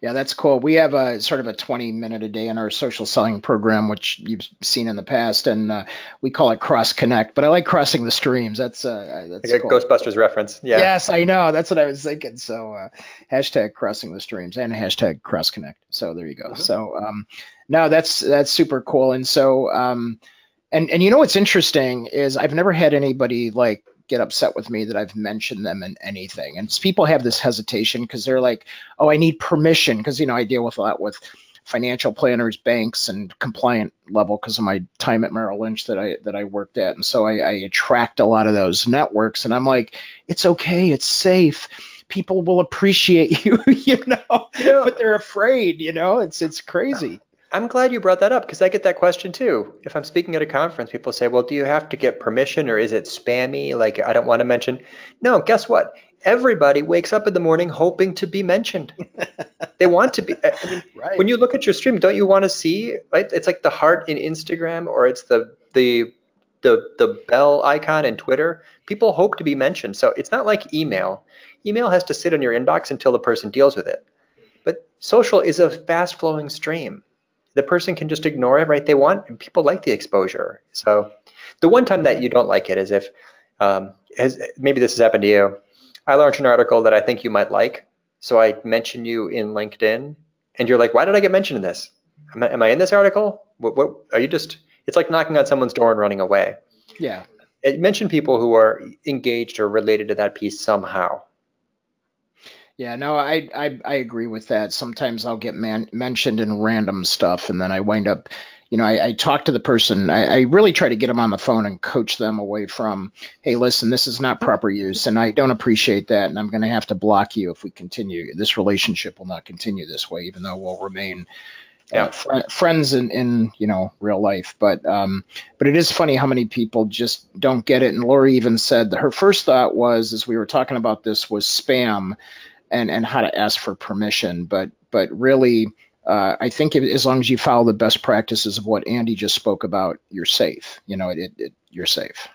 S2: Yeah, that's cool. We have a sort of a 20 minute a day in our social selling program, which you've seen in the past, and uh, we call it cross connect. But I like crossing the streams. That's uh, that's
S5: Like a
S2: cool.
S5: Ghostbusters reference. Yeah.
S2: Yes, I know. That's what I was thinking. So uh, hashtag crossing the streams and hashtag cross connect. So there you go.
S5: Mhm.
S2: So um, no, that's that's super cool. And so um, and and you know what's interesting is I've never had anybody like get upset with me that I've mentioned them in anything. And people have this hesitation because they're like, oh, I need permission because you know I deal with a lot with financial planners, banks, and compliant level because of my time at Merrill Lynch that I that I worked at, and so I, I attract a lot of those networks. And I'm like, it's okay, it's safe. People will appreciate you, you know,
S5: You know,
S2: but they're afraid, you know. It's it's crazy.
S5: I'm glad you brought that up because I get that question too. If I'm speaking at a conference, people say, well, do you have to get permission or is it spammy? Like, I don't want to mention. No, guess what? Everybody wakes up in the morning hoping to be mentioned. they want to be. I mean,
S2: Right.
S5: when you look at your stream, don't you want to see, right? It's like the heart in Instagram or it's the, the, the, the bell icon in Twitter. People hope to be mentioned. So it's not like email. Email has to sit in your inbox until the person deals with it. But social is a fast flowing stream the person can just ignore it, right? They want and people like the exposure. So the one time that you don't like it is if um, has, maybe this has happened to you. I launched an article that I think you might like, so I mention you in LinkedIn, and you're like, "Why did I get mentioned in this? Am I, am I in this article? What, what are you just?" It's like knocking on someone's door and running away.
S2: yeah.
S5: It mention people who are engaged or related to that piece somehow.
S2: Yeah, no, I, I I agree with that. Sometimes I'll get man, mentioned in random stuff, and then I wind up, you know, I, I talk to the person. I, I really try to get them on the phone and coach them away from, hey, listen, this is not proper use, and I don't appreciate that, and I'm going to have to block you if we continue. This relationship will not continue this way, even though we'll remain.
S5: Yeah.
S2: Uh, fri friends in, in you know real life but um but it is funny how many people just don't get it and lori even said that her first thought was as we were talking about this was spam and and how to ask for permission but but really uh, I think if, as long as you follow the best practices of what Andy just spoke about, you're safe. You know, it, it, it you're safe.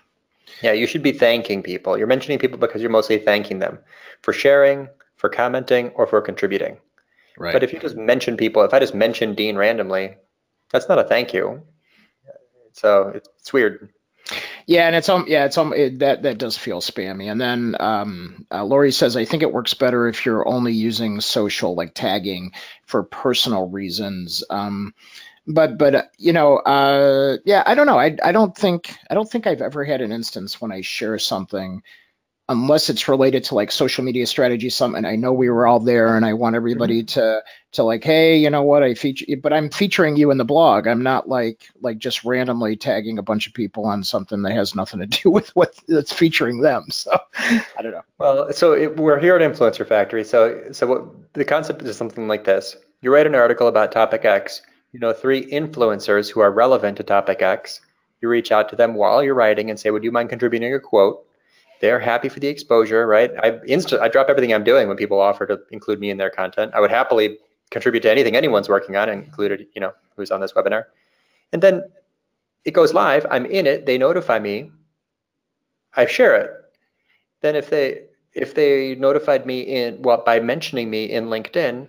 S5: Yeah, you should be thanking people. You're mentioning people because you're mostly thanking them for sharing, for commenting, or for contributing.
S2: Right.
S5: But if you just mention people, if I just mention Dean randomly, that's not a thank you. So it's, it's weird.
S2: Yeah, and it's um yeah it's um it, that that does feel spammy. And then um, uh, Lori says I think it works better if you're only using social like tagging for personal reasons. Um, but but uh, you know uh, yeah I don't know I I don't think I don't think I've ever had an instance when I share something unless it's related to like social media strategy something i know we were all there and i want everybody
S5: Mm-hmm.
S2: to to like hey you know what i feature but i'm featuring you in the blog i'm not like like just randomly tagging a bunch of people on something that has nothing to do with what that's featuring them so i don't know
S5: Well, so it, we're here at Influencer Factory. So, so what the concept is something like this: you write an article about topic X. You know, three influencers who are relevant to topic X. You reach out to them while you're writing and say, "Would you mind contributing a quote?" They're happy for the exposure, right? I I drop everything I'm doing when people offer to include me in their content. I would happily contribute to anything anyone's working on, included, you know, who's on this webinar. And then it goes live. I'm in it. They notify me. I share it then if they if they notified me in well by mentioning me in LinkedIn,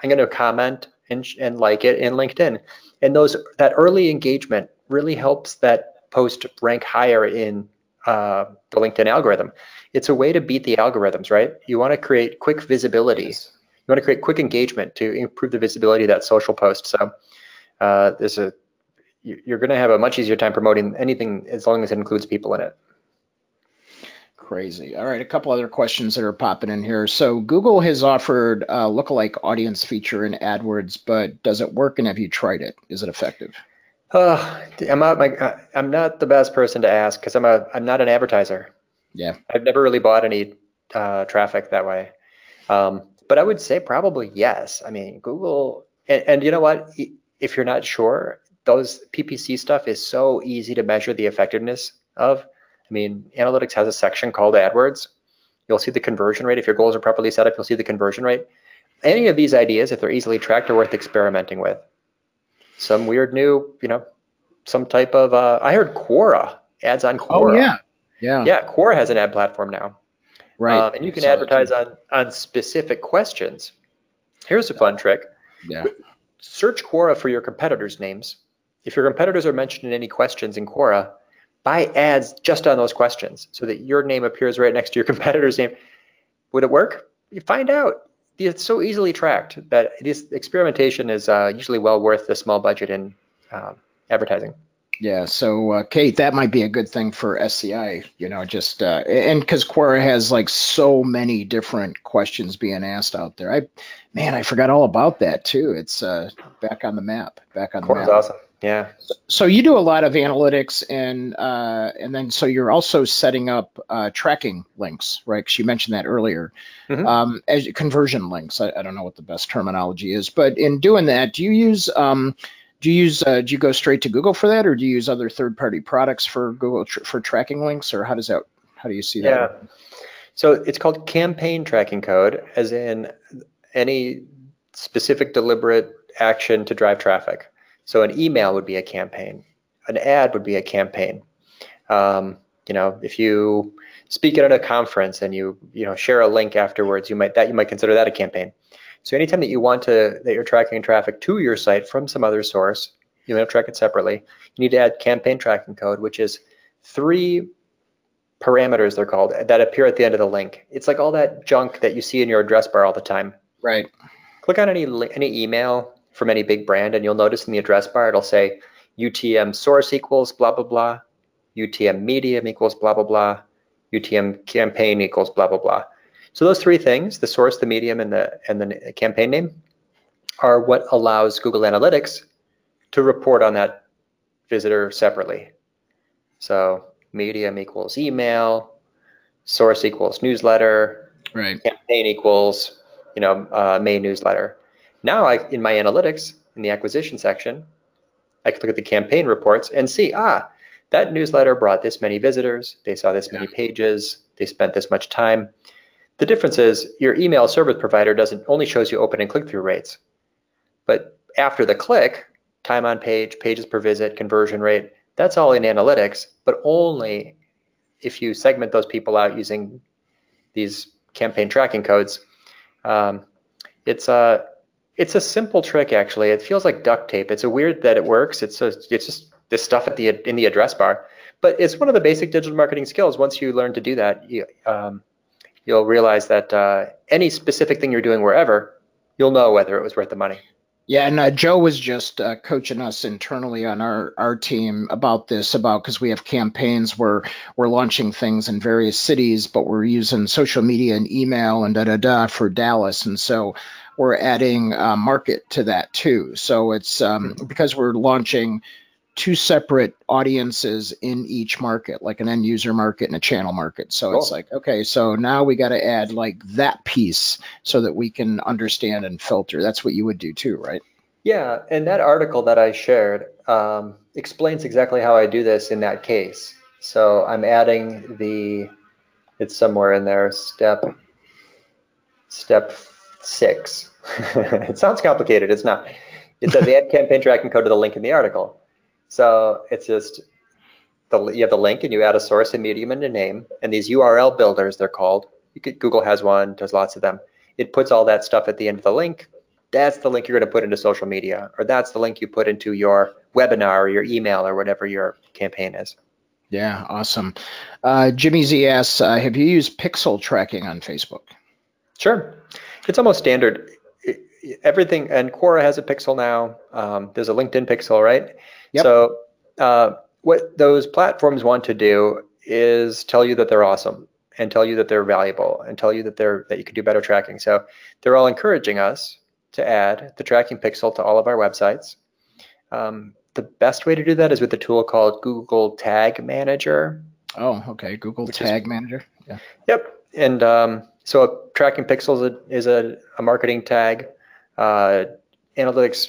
S5: I'm going to comment and and like it in LinkedIn, and those that early engagement really helps that post rank higher in uh, the LinkedIn algorithm. It's a way to beat the algorithms, right? You want to create quick visibility. You want to create quick engagement to improve the visibility of that social post. So uh, there's a you're going to have a much easier time promoting anything as long as it includes people in it.
S2: Crazy. All right, a couple other questions that are popping in here. So Google has offered a lookalike audience feature in AdWords, but does it work? And have you tried it? Is it effective?
S5: Uh, I'm not my, I'm not the best person to ask because I'm a I'm not an advertiser.
S2: Yeah.
S5: I've never really bought any uh, traffic that way. Um, but I would say probably yes. I mean, Google and, and you know what? If you're not sure, those PPC stuff is so easy to measure the effectiveness of. I mean, analytics has a section called AdWords. You'll see the conversion rate. If your goals are properly set up, you'll see the conversion rate. Any of these ideas, if they're easily tracked, are worth experimenting with some weird new, you know, some type of. Uh, I heard Quora ads on Quora.
S2: Oh yeah. Yeah.
S5: yeah. Quora has an ad platform now,
S2: Right.
S5: um, and you can
S2: that
S5: advertise on on specific questions. Here's a fun trick:
S2: Yeah.
S5: search Quora for your competitors' names. If your competitors are mentioned in any questions in Quora, buy ads just on those questions so that your name appears right next to your competitor's name. Would it work? You find out. It's so easily tracked that this experimentation is uh, usually well worth the small budget in um, advertising.
S2: Yeah. So, uh, Kate, that might be a good thing for SCI, you know, just, uh, and because Quora has like so many different questions being asked out there. I, man, I forgot all about that too. It's uh, back on the map, back on the
S5: Quora's
S2: map.
S5: awesome. Yeah.
S2: So you do a lot of analytics and, uh, and then so you're also setting up uh, tracking links, right? Because you mentioned that earlier.
S5: Mhm.
S2: Um, as conversion links. I, I don't know what the best terminology is, but in doing that, do you use, um, do you use uh, do you go straight to Google for that, or do you use other third-party products for Google tr- for tracking links, or how does that how do you see that?
S5: Yeah. So it's called campaign tracking code, as in any specific deliberate action to drive traffic. So an email would be a campaign, an ad would be a campaign. Um, you know, if you speak at a conference and you you know share a link afterwards, you might that you might consider that a campaign. So anytime that you want to that you're tracking traffic to your site from some other source, you don't track it separately. You need to add campaign tracking code, which is three parameters they're called that appear at the end of the link. It's like all that junk that you see in your address bar all the time.
S2: Right.
S5: Click on any any email from any big brand, and you'll notice in the address bar it'll say UTM source equals blah blah blah, UTM medium equals blah blah blah, UTM campaign equals blah blah blah. So those three things, the source, the medium, and the and the campaign name, are what allows Google Analytics to report on that visitor separately. So medium equals email, source equals newsletter,
S2: Right.
S5: campaign equals, you know, uh, main newsletter. Now, I, in my analytics, in the acquisition section, I can look at the campaign reports and see, ah, that newsletter brought this many visitors, they saw this many pages, they spent this much time. The difference is your email service provider doesn't only shows you open and click-through rates, but after the click, time on page, pages per visit, conversion rate, that's all in analytics, but only if you segment those people out using these campaign tracking codes. Um, it's a it's a simple trick actually. It feels like duct tape. It's a weird that it works. It's a, it's just this stuff at the in the address bar, but it's one of the basic digital marketing skills. Once you learn to do that, you, um, you'll realize that uh, any specific thing you're doing wherever, you'll know whether it was worth the money.
S2: Yeah, and uh, Joe was just uh, coaching us internally on our our team about this about because we have campaigns where we're launching things in various cities, but we're using social media and email and da da da for Dallas, and so we're adding uh, market to that too. So it's um, because we're launching two separate audiences in each market, like an end user market and a channel market. So cool. it's like, okay, so now we got to add like that piece so that we can understand and filter. That's what you would do too, right?
S5: Yeah. And that article that I shared um, explains exactly how I do this in that case. So I'm adding the, it's somewhere in there, step, step six. it sounds complicated. It's not. It says add campaign tracking code to the link in the article. So it's just the you have the link and you add a source, a medium, and a name. And these URL builders, they're called. Could, Google has one. There's lots of them. It puts all that stuff at the end of the link. That's the link you're going to put into social media, or that's the link you put into your webinar or your email or whatever your campaign is.
S2: Yeah, awesome. Uh, Jimmy Z asks, uh, have you used pixel tracking on Facebook?
S5: Sure. It's almost standard. Everything, and Quora has a pixel now. Um, there's a LinkedIn pixel, right? Yep. So uh, what those platforms want to do is tell you that they're awesome and tell you that they're valuable and tell you that they're that you can do better tracking. So they're all encouraging us to add the tracking pixel to all of our websites. Um, the best way to do that is with a tool called Google Tag Manager.
S2: Oh, okay. Google Tag is, Manager.
S5: Yeah. Yep. And um, so a tracking pixel is a, is a, a marketing tag. Uh, analytics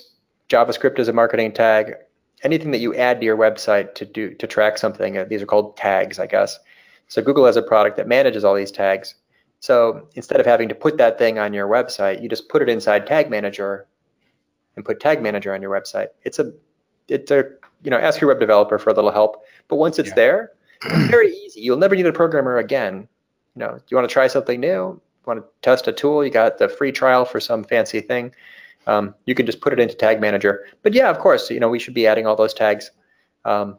S5: JavaScript is a marketing tag anything that you add to your website to do to track something. Uh, these are called tags, I guess. So Google has a product that manages all these tags. So instead of having to put that thing on your website, you just put it inside Tag Manager and put Tag Manager on your website. It's a it's a you know ask your web developer for a little help. But once it's yeah. there, it's very easy. You'll never need a programmer again. You know, you want to try something new, want to test a tool, you got the free trial for some fancy thing um, you can just put it into Tag Manager. But yeah, of course, you know, we should be adding all those tags. Um,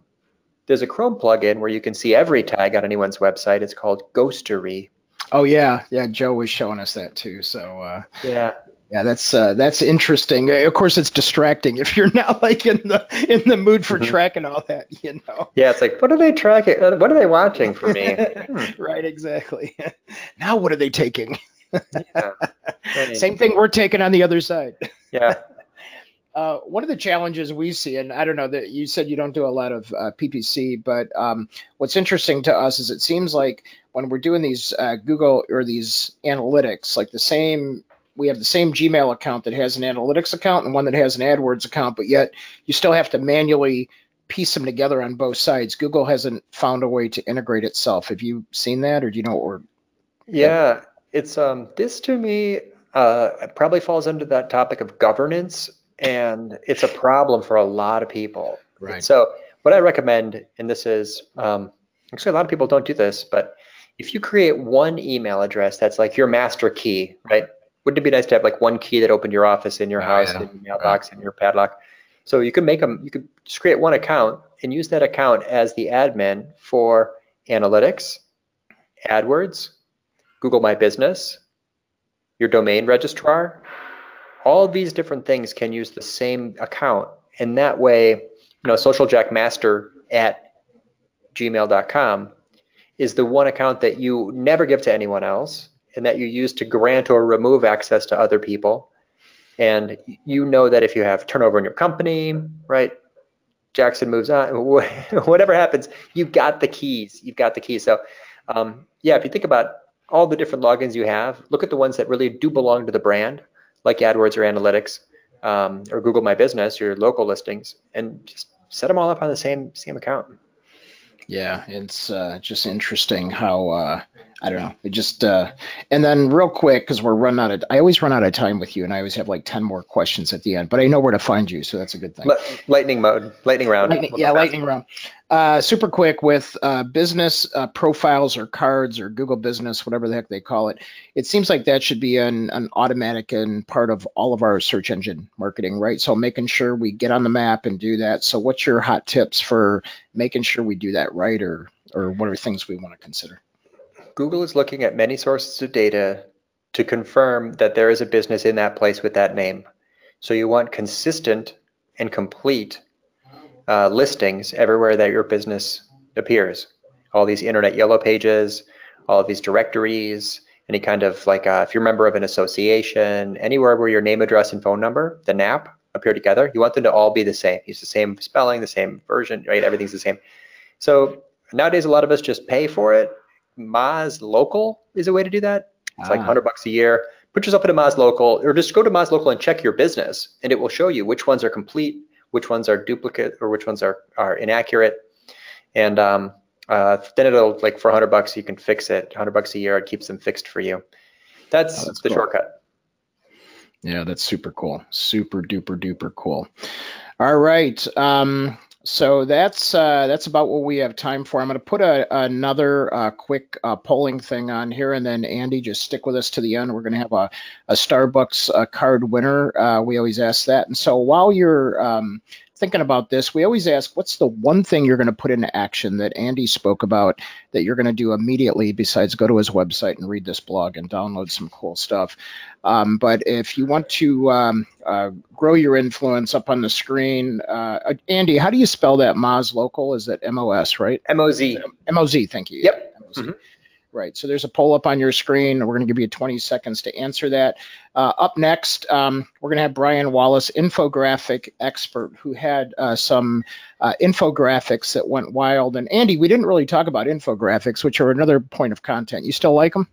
S5: there's a Chrome plugin where you can see every tag on anyone's website. It's called Ghostery.
S2: Oh yeah, yeah. Joe was showing us that too. So uh,
S5: yeah,
S2: yeah, that's uh, that's interesting. Of course, it's distracting if you're not like in the in the mood for mm-hmm. tracking all that. You know.
S5: Yeah, it's like, what are they tracking? Uh, what are they watching for me?
S2: hmm. Right, exactly. now, what are they taking? yeah. Same thing we're taking on the other side.
S5: Yeah.
S2: Uh, one of the challenges we see, and I don't know that you said you don't do a lot of uh, PPC, but um, what's interesting to us is it seems like when we're doing these uh, Google or these analytics, like the same, we have the same Gmail account that has an analytics account and one that has an AdWords account, but yet you still have to manually piece them together on both sides. Google hasn't found a way to integrate itself. Have you seen that, or do you know? Or
S5: yeah, it's um this to me uh probably falls under that topic of governance and it's a problem for a lot of people.
S2: Right.
S5: So what I recommend, and this is um, actually a lot of people don't do this, but if you create one email address that's like your master key, right? Wouldn't it be nice to have like one key that opened your office in your oh, house, yeah. in your mailbox, right. in your padlock? So you could make them. You could just create one account and use that account as the admin for analytics, AdWords, Google My Business, your domain registrar, all of these different things can use the same account. And that way, you know, socialjackmaster at gmail.com is the one account that you never give to anyone else and that you use to grant or remove access to other people. And you know that if you have turnover in your company, right? Jackson moves on, whatever happens, you've got the keys. You've got the keys. So, um, yeah, if you think about all the different logins you have, look at the ones that really do belong to the brand, like AdWords or Analytics, um, or Google My Business, your local listings, and just set them all up on the same same account.
S2: Yeah, it's uh, just interesting how uh, I don't know. It just uh, and then real quick because we're running out of. I always run out of time with you, and I always have like ten more questions at the end. But I know where to find you, so that's a good thing.
S5: lightning mode, lightning round.
S2: Lightning, yeah, lightning round. Uh, super quick with uh, business uh, profiles or cards or Google Business, whatever the heck they call it. It seems like that should be an, an automatic and part of all of our search engine marketing, right? So making sure we get on the map and do that. So what's your hot tips for making sure we do that right, or or what are things we want to consider?
S5: Google is looking at many sources of data to confirm that there is a business in that place with that name. So you want consistent and complete uh, listings everywhere that your business appears. All these internet yellow pages, all of these directories, any kind of like uh, if you're a member of an association, anywhere where your name, address, and phone number, the NAP, appear together, you want them to all be the same. Use the same spelling, the same version, right? Everything's the same. So nowadays, a lot of us just pay for it. Moz Local is a way to do that. It's like
S2: Ah.
S5: 100 bucks a year. Put yourself in a Moz Local, or just go to Moz Local and check your business, and it will show you which ones are complete, which ones are duplicate, or which ones are are inaccurate. And um, uh, then it'll like for 100 bucks you can fix it. 100 bucks a year, it keeps them fixed for you. That's,
S2: Oh, that's
S5: the
S2: cool.
S5: shortcut.
S2: Yeah, that's super cool. Super duper duper cool. All right. Um, so that's uh, that's about what we have time for. I'm going to put a, another uh, quick uh, polling thing on here, and then Andy, just stick with us to the end. We're going to have a, a Starbucks uh, card winner. Uh, we always ask that. And so while you're um, thinking about this, we always ask, what's the one thing you're going to put into action that Andy spoke about that you're going to do immediately besides go to his website and read this blog and download some cool stuff? Um, but if you want to um, uh, grow your influence up on the screen, uh, Andy, how do you spell that Moz local? Is that M O S, right?
S5: M O Z.
S2: M O Z, thank you.
S5: Yep. Mhm.
S2: Right. So there's a poll up on your screen. We're going to give you 20 seconds to answer that. Uh, up next, um, we're going to have Brian Wallace, infographic expert, who had uh, some uh, infographics that went wild. And Andy, we didn't really talk about infographics, which are another point of content. You still like them?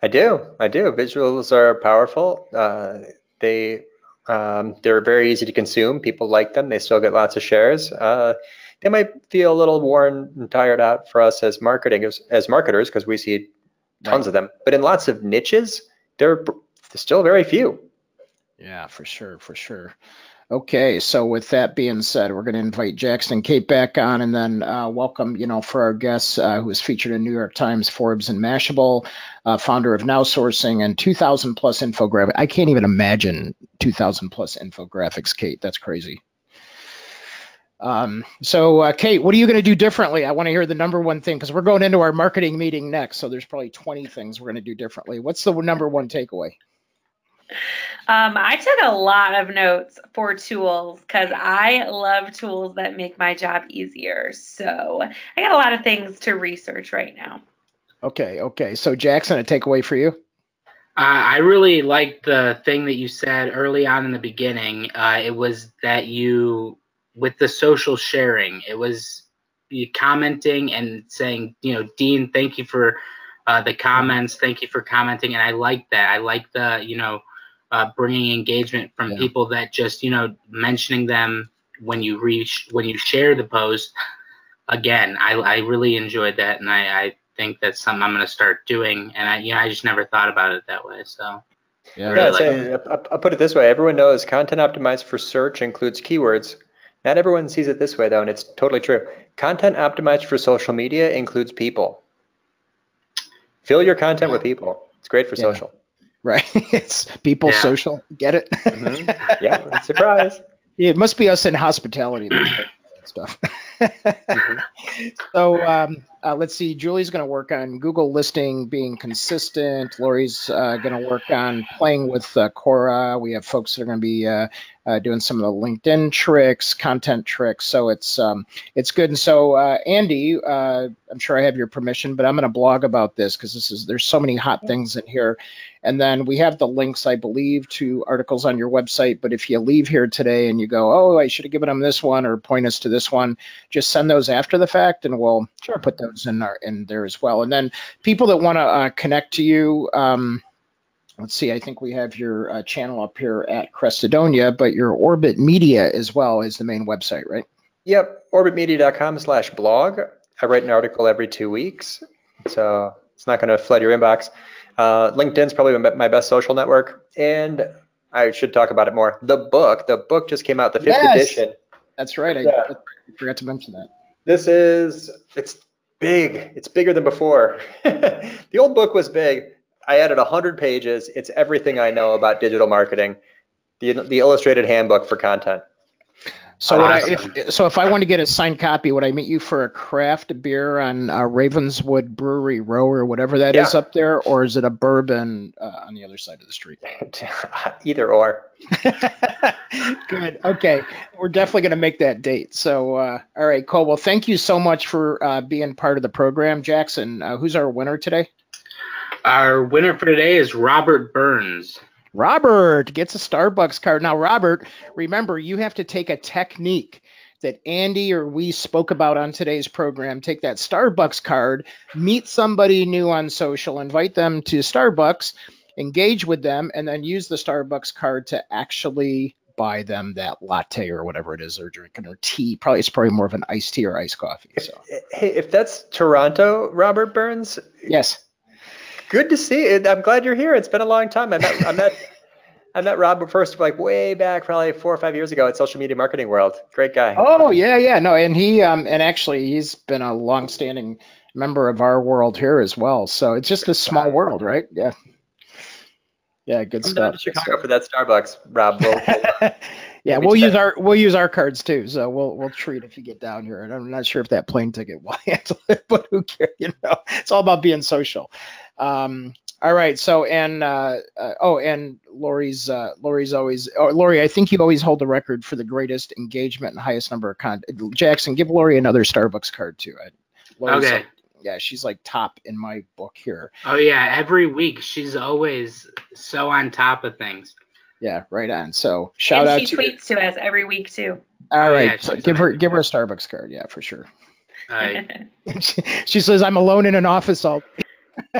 S5: I do. I do. Visuals are powerful. Uh, they um, they're very easy to consume. People like them. They still get lots of shares. They might feel a little worn and tired out for us as marketing as, as marketers because we see tons of them. But in lots of niches, they're, they're still very few.
S2: Yeah, for sure, for sure. Okay, so with that being said, we're going to invite Jackson Kate back on, and then uh, welcome, you know, for our guests uh, who was featured in New York Times, Forbes, and Mashable, uh, founder of NowSourcing and 2,000 plus infographics. I can't even imagine 2,000 plus infographics, Kate. That's crazy. Um, so, uh, Kate, what are you going to do differently? I want to hear the number one thing because we're going into our marketing meeting next. So there's probably 20 things we're going to do differently. What's the number one takeaway?
S3: Um, I took a lot of notes for tools because I love tools that make my job easier. So I got a lot of things to research right now.
S2: Okay, okay. So Jackson, a takeaway for you?
S4: Uh, I really liked the thing that you said early on in the beginning. Uh, it was that you, with the social sharing, it was commenting and saying, you know, Dean, thank you for uh, the comments. Thank you for commenting. And I like that. I like the, you know, uh, bringing engagement from
S2: Yeah.
S4: people that just, you know, mentioning them when you reach, when you share the post. Again, I, I really enjoyed that. And I, I think that's something I'm going to start doing. And I, you know, I just never thought about it that way. So.
S2: Yeah.
S4: Really
S5: Yeah,
S4: like
S5: say, I'll, I'll put it this way. Everyone knows content optimized for search includes keywords. Not everyone sees it this way, though, and it's totally true. Content optimized for social media includes people. Fill your content with people. It's great for
S2: Yeah.
S5: social.
S2: Right. it's people
S4: Yeah.
S2: social. Get it?
S5: Mhm. Yeah, surprise.
S2: it must be us in hospitality. that do that stuff. So um, uh, let's see. Julie's going to work on Google listing being consistent. Lori's uh, going to work on playing with uh, Quora. We have folks that are going to be uh, uh, doing some of the LinkedIn tricks, content tricks. So it's um, it's good. And so uh, Andy, uh, I'm sure I have your permission, but I'm going to blog about this because this is there's so many hot things in here. And then we have the links, I believe, to articles on your website. But if you leave here today and you go, oh, I should have given them this one or point us to this one, just send those after the fact, and we'll
S5: Sure.
S2: put those in our in there as well. And then people that want to uh, connect to you, um, let's see. I think we have your uh, channel up here at Crestodina, but your Orbit Media as well is the main website, right?
S5: Yep, orbitmedia.com slash blog. I write an article every two weeks, so it's not going to flood your inbox. Uh, LinkedIn's probably my my best social network, and I should talk about it more. The book, the book just came out, the fifth
S2: Yes.
S5: edition.
S2: That's right. I,
S5: Yeah.
S2: I forgot to mention that.
S5: This is it's big. It's bigger than before. the old book was big. I added 100 pages. It's everything I know about digital marketing. The the illustrated handbook for content.
S2: So would I, if, so if I want to get a signed copy, would I meet you for a craft beer on uh, Ravenswood Brewery Row or whatever that is
S5: Yeah.
S2: up there, or is it a bourbon uh, on the other side of the street?
S5: Either or.
S2: Good. Okay, we're definitely going to make that date. So, uh, all right, Cole. Well, thank you so much for uh, being part of the program, Jackson. Uh, who's our winner today?
S4: Our winner for today is Robert Burns.
S2: Robert gets a Starbucks card. Now, Robert, remember you have to take a technique that Andy or we spoke about on today's program. Take that Starbucks card, meet somebody new on social, invite them to Starbucks, engage with them, and then use the Starbucks card to actually buy them that latte or whatever it is they're drinking or tea. Probably it's probably more of an iced tea or iced coffee. So eh,
S5: Hey, if that's Toronto, Robert Burns,
S2: yes.
S5: Good to see it. I'm glad you're here. It's been a long time. I met I met I met Robert first like way back, probably four or five years ago at Social Media Marketing World. Great guy.
S2: Oh yeah, yeah, no, and he um and actually he's been a longstanding member of our world here as well. So it's just a small world, right? Yeah. Yeah, good
S5: down
S2: stuff.
S5: Chicago for that Starbucks, Rob. We'll,
S2: stuff. yeah, we'll use
S5: check.
S2: our we'll use our cards too. So we'll we'll treat if you get down here. And I'm not sure if that plane ticket will handle it, but who cares? You know, it's all about being social. Um, all right. So and uh, uh, oh, and Lori's uh, Lori's always oh, Lori. I think you always hold the record for the greatest engagement and highest number of con. Jackson, give Lori another Starbucks card too. I, Lori's
S4: Okay.
S2: like- yeah, she's like top in my book here.
S4: Oh yeah, every week she's always so on top of things.
S2: Yeah, right on. So shout out to.
S3: and
S2: out
S3: she
S2: to
S3: tweets to us every week too.
S2: All right, Oh,
S4: yeah,
S2: so give her give her a Starbucks card. Yeah, for sure.
S4: Uh,
S2: she, she says I'm alone in an office all.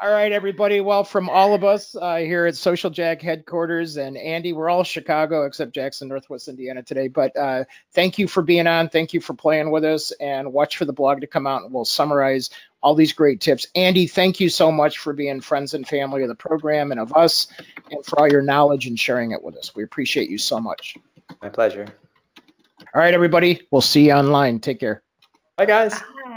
S2: all right, everybody. Well, from all of us uh, here at Social Jack headquarters and Andy, we're all Chicago except Jackson, Northwest Indiana today. But uh, thank you for being on. Thank you for playing with us, and watch for the blog to come out, and we'll summarize all these great tips. Andy, thank you so much for being friends and family of the program and of us, and for all your knowledge and sharing it with us. We appreciate you so much.
S5: my pleasure.
S2: All right, everybody. We'll see you online. Take care.
S5: Bye, guys.
S3: Bye.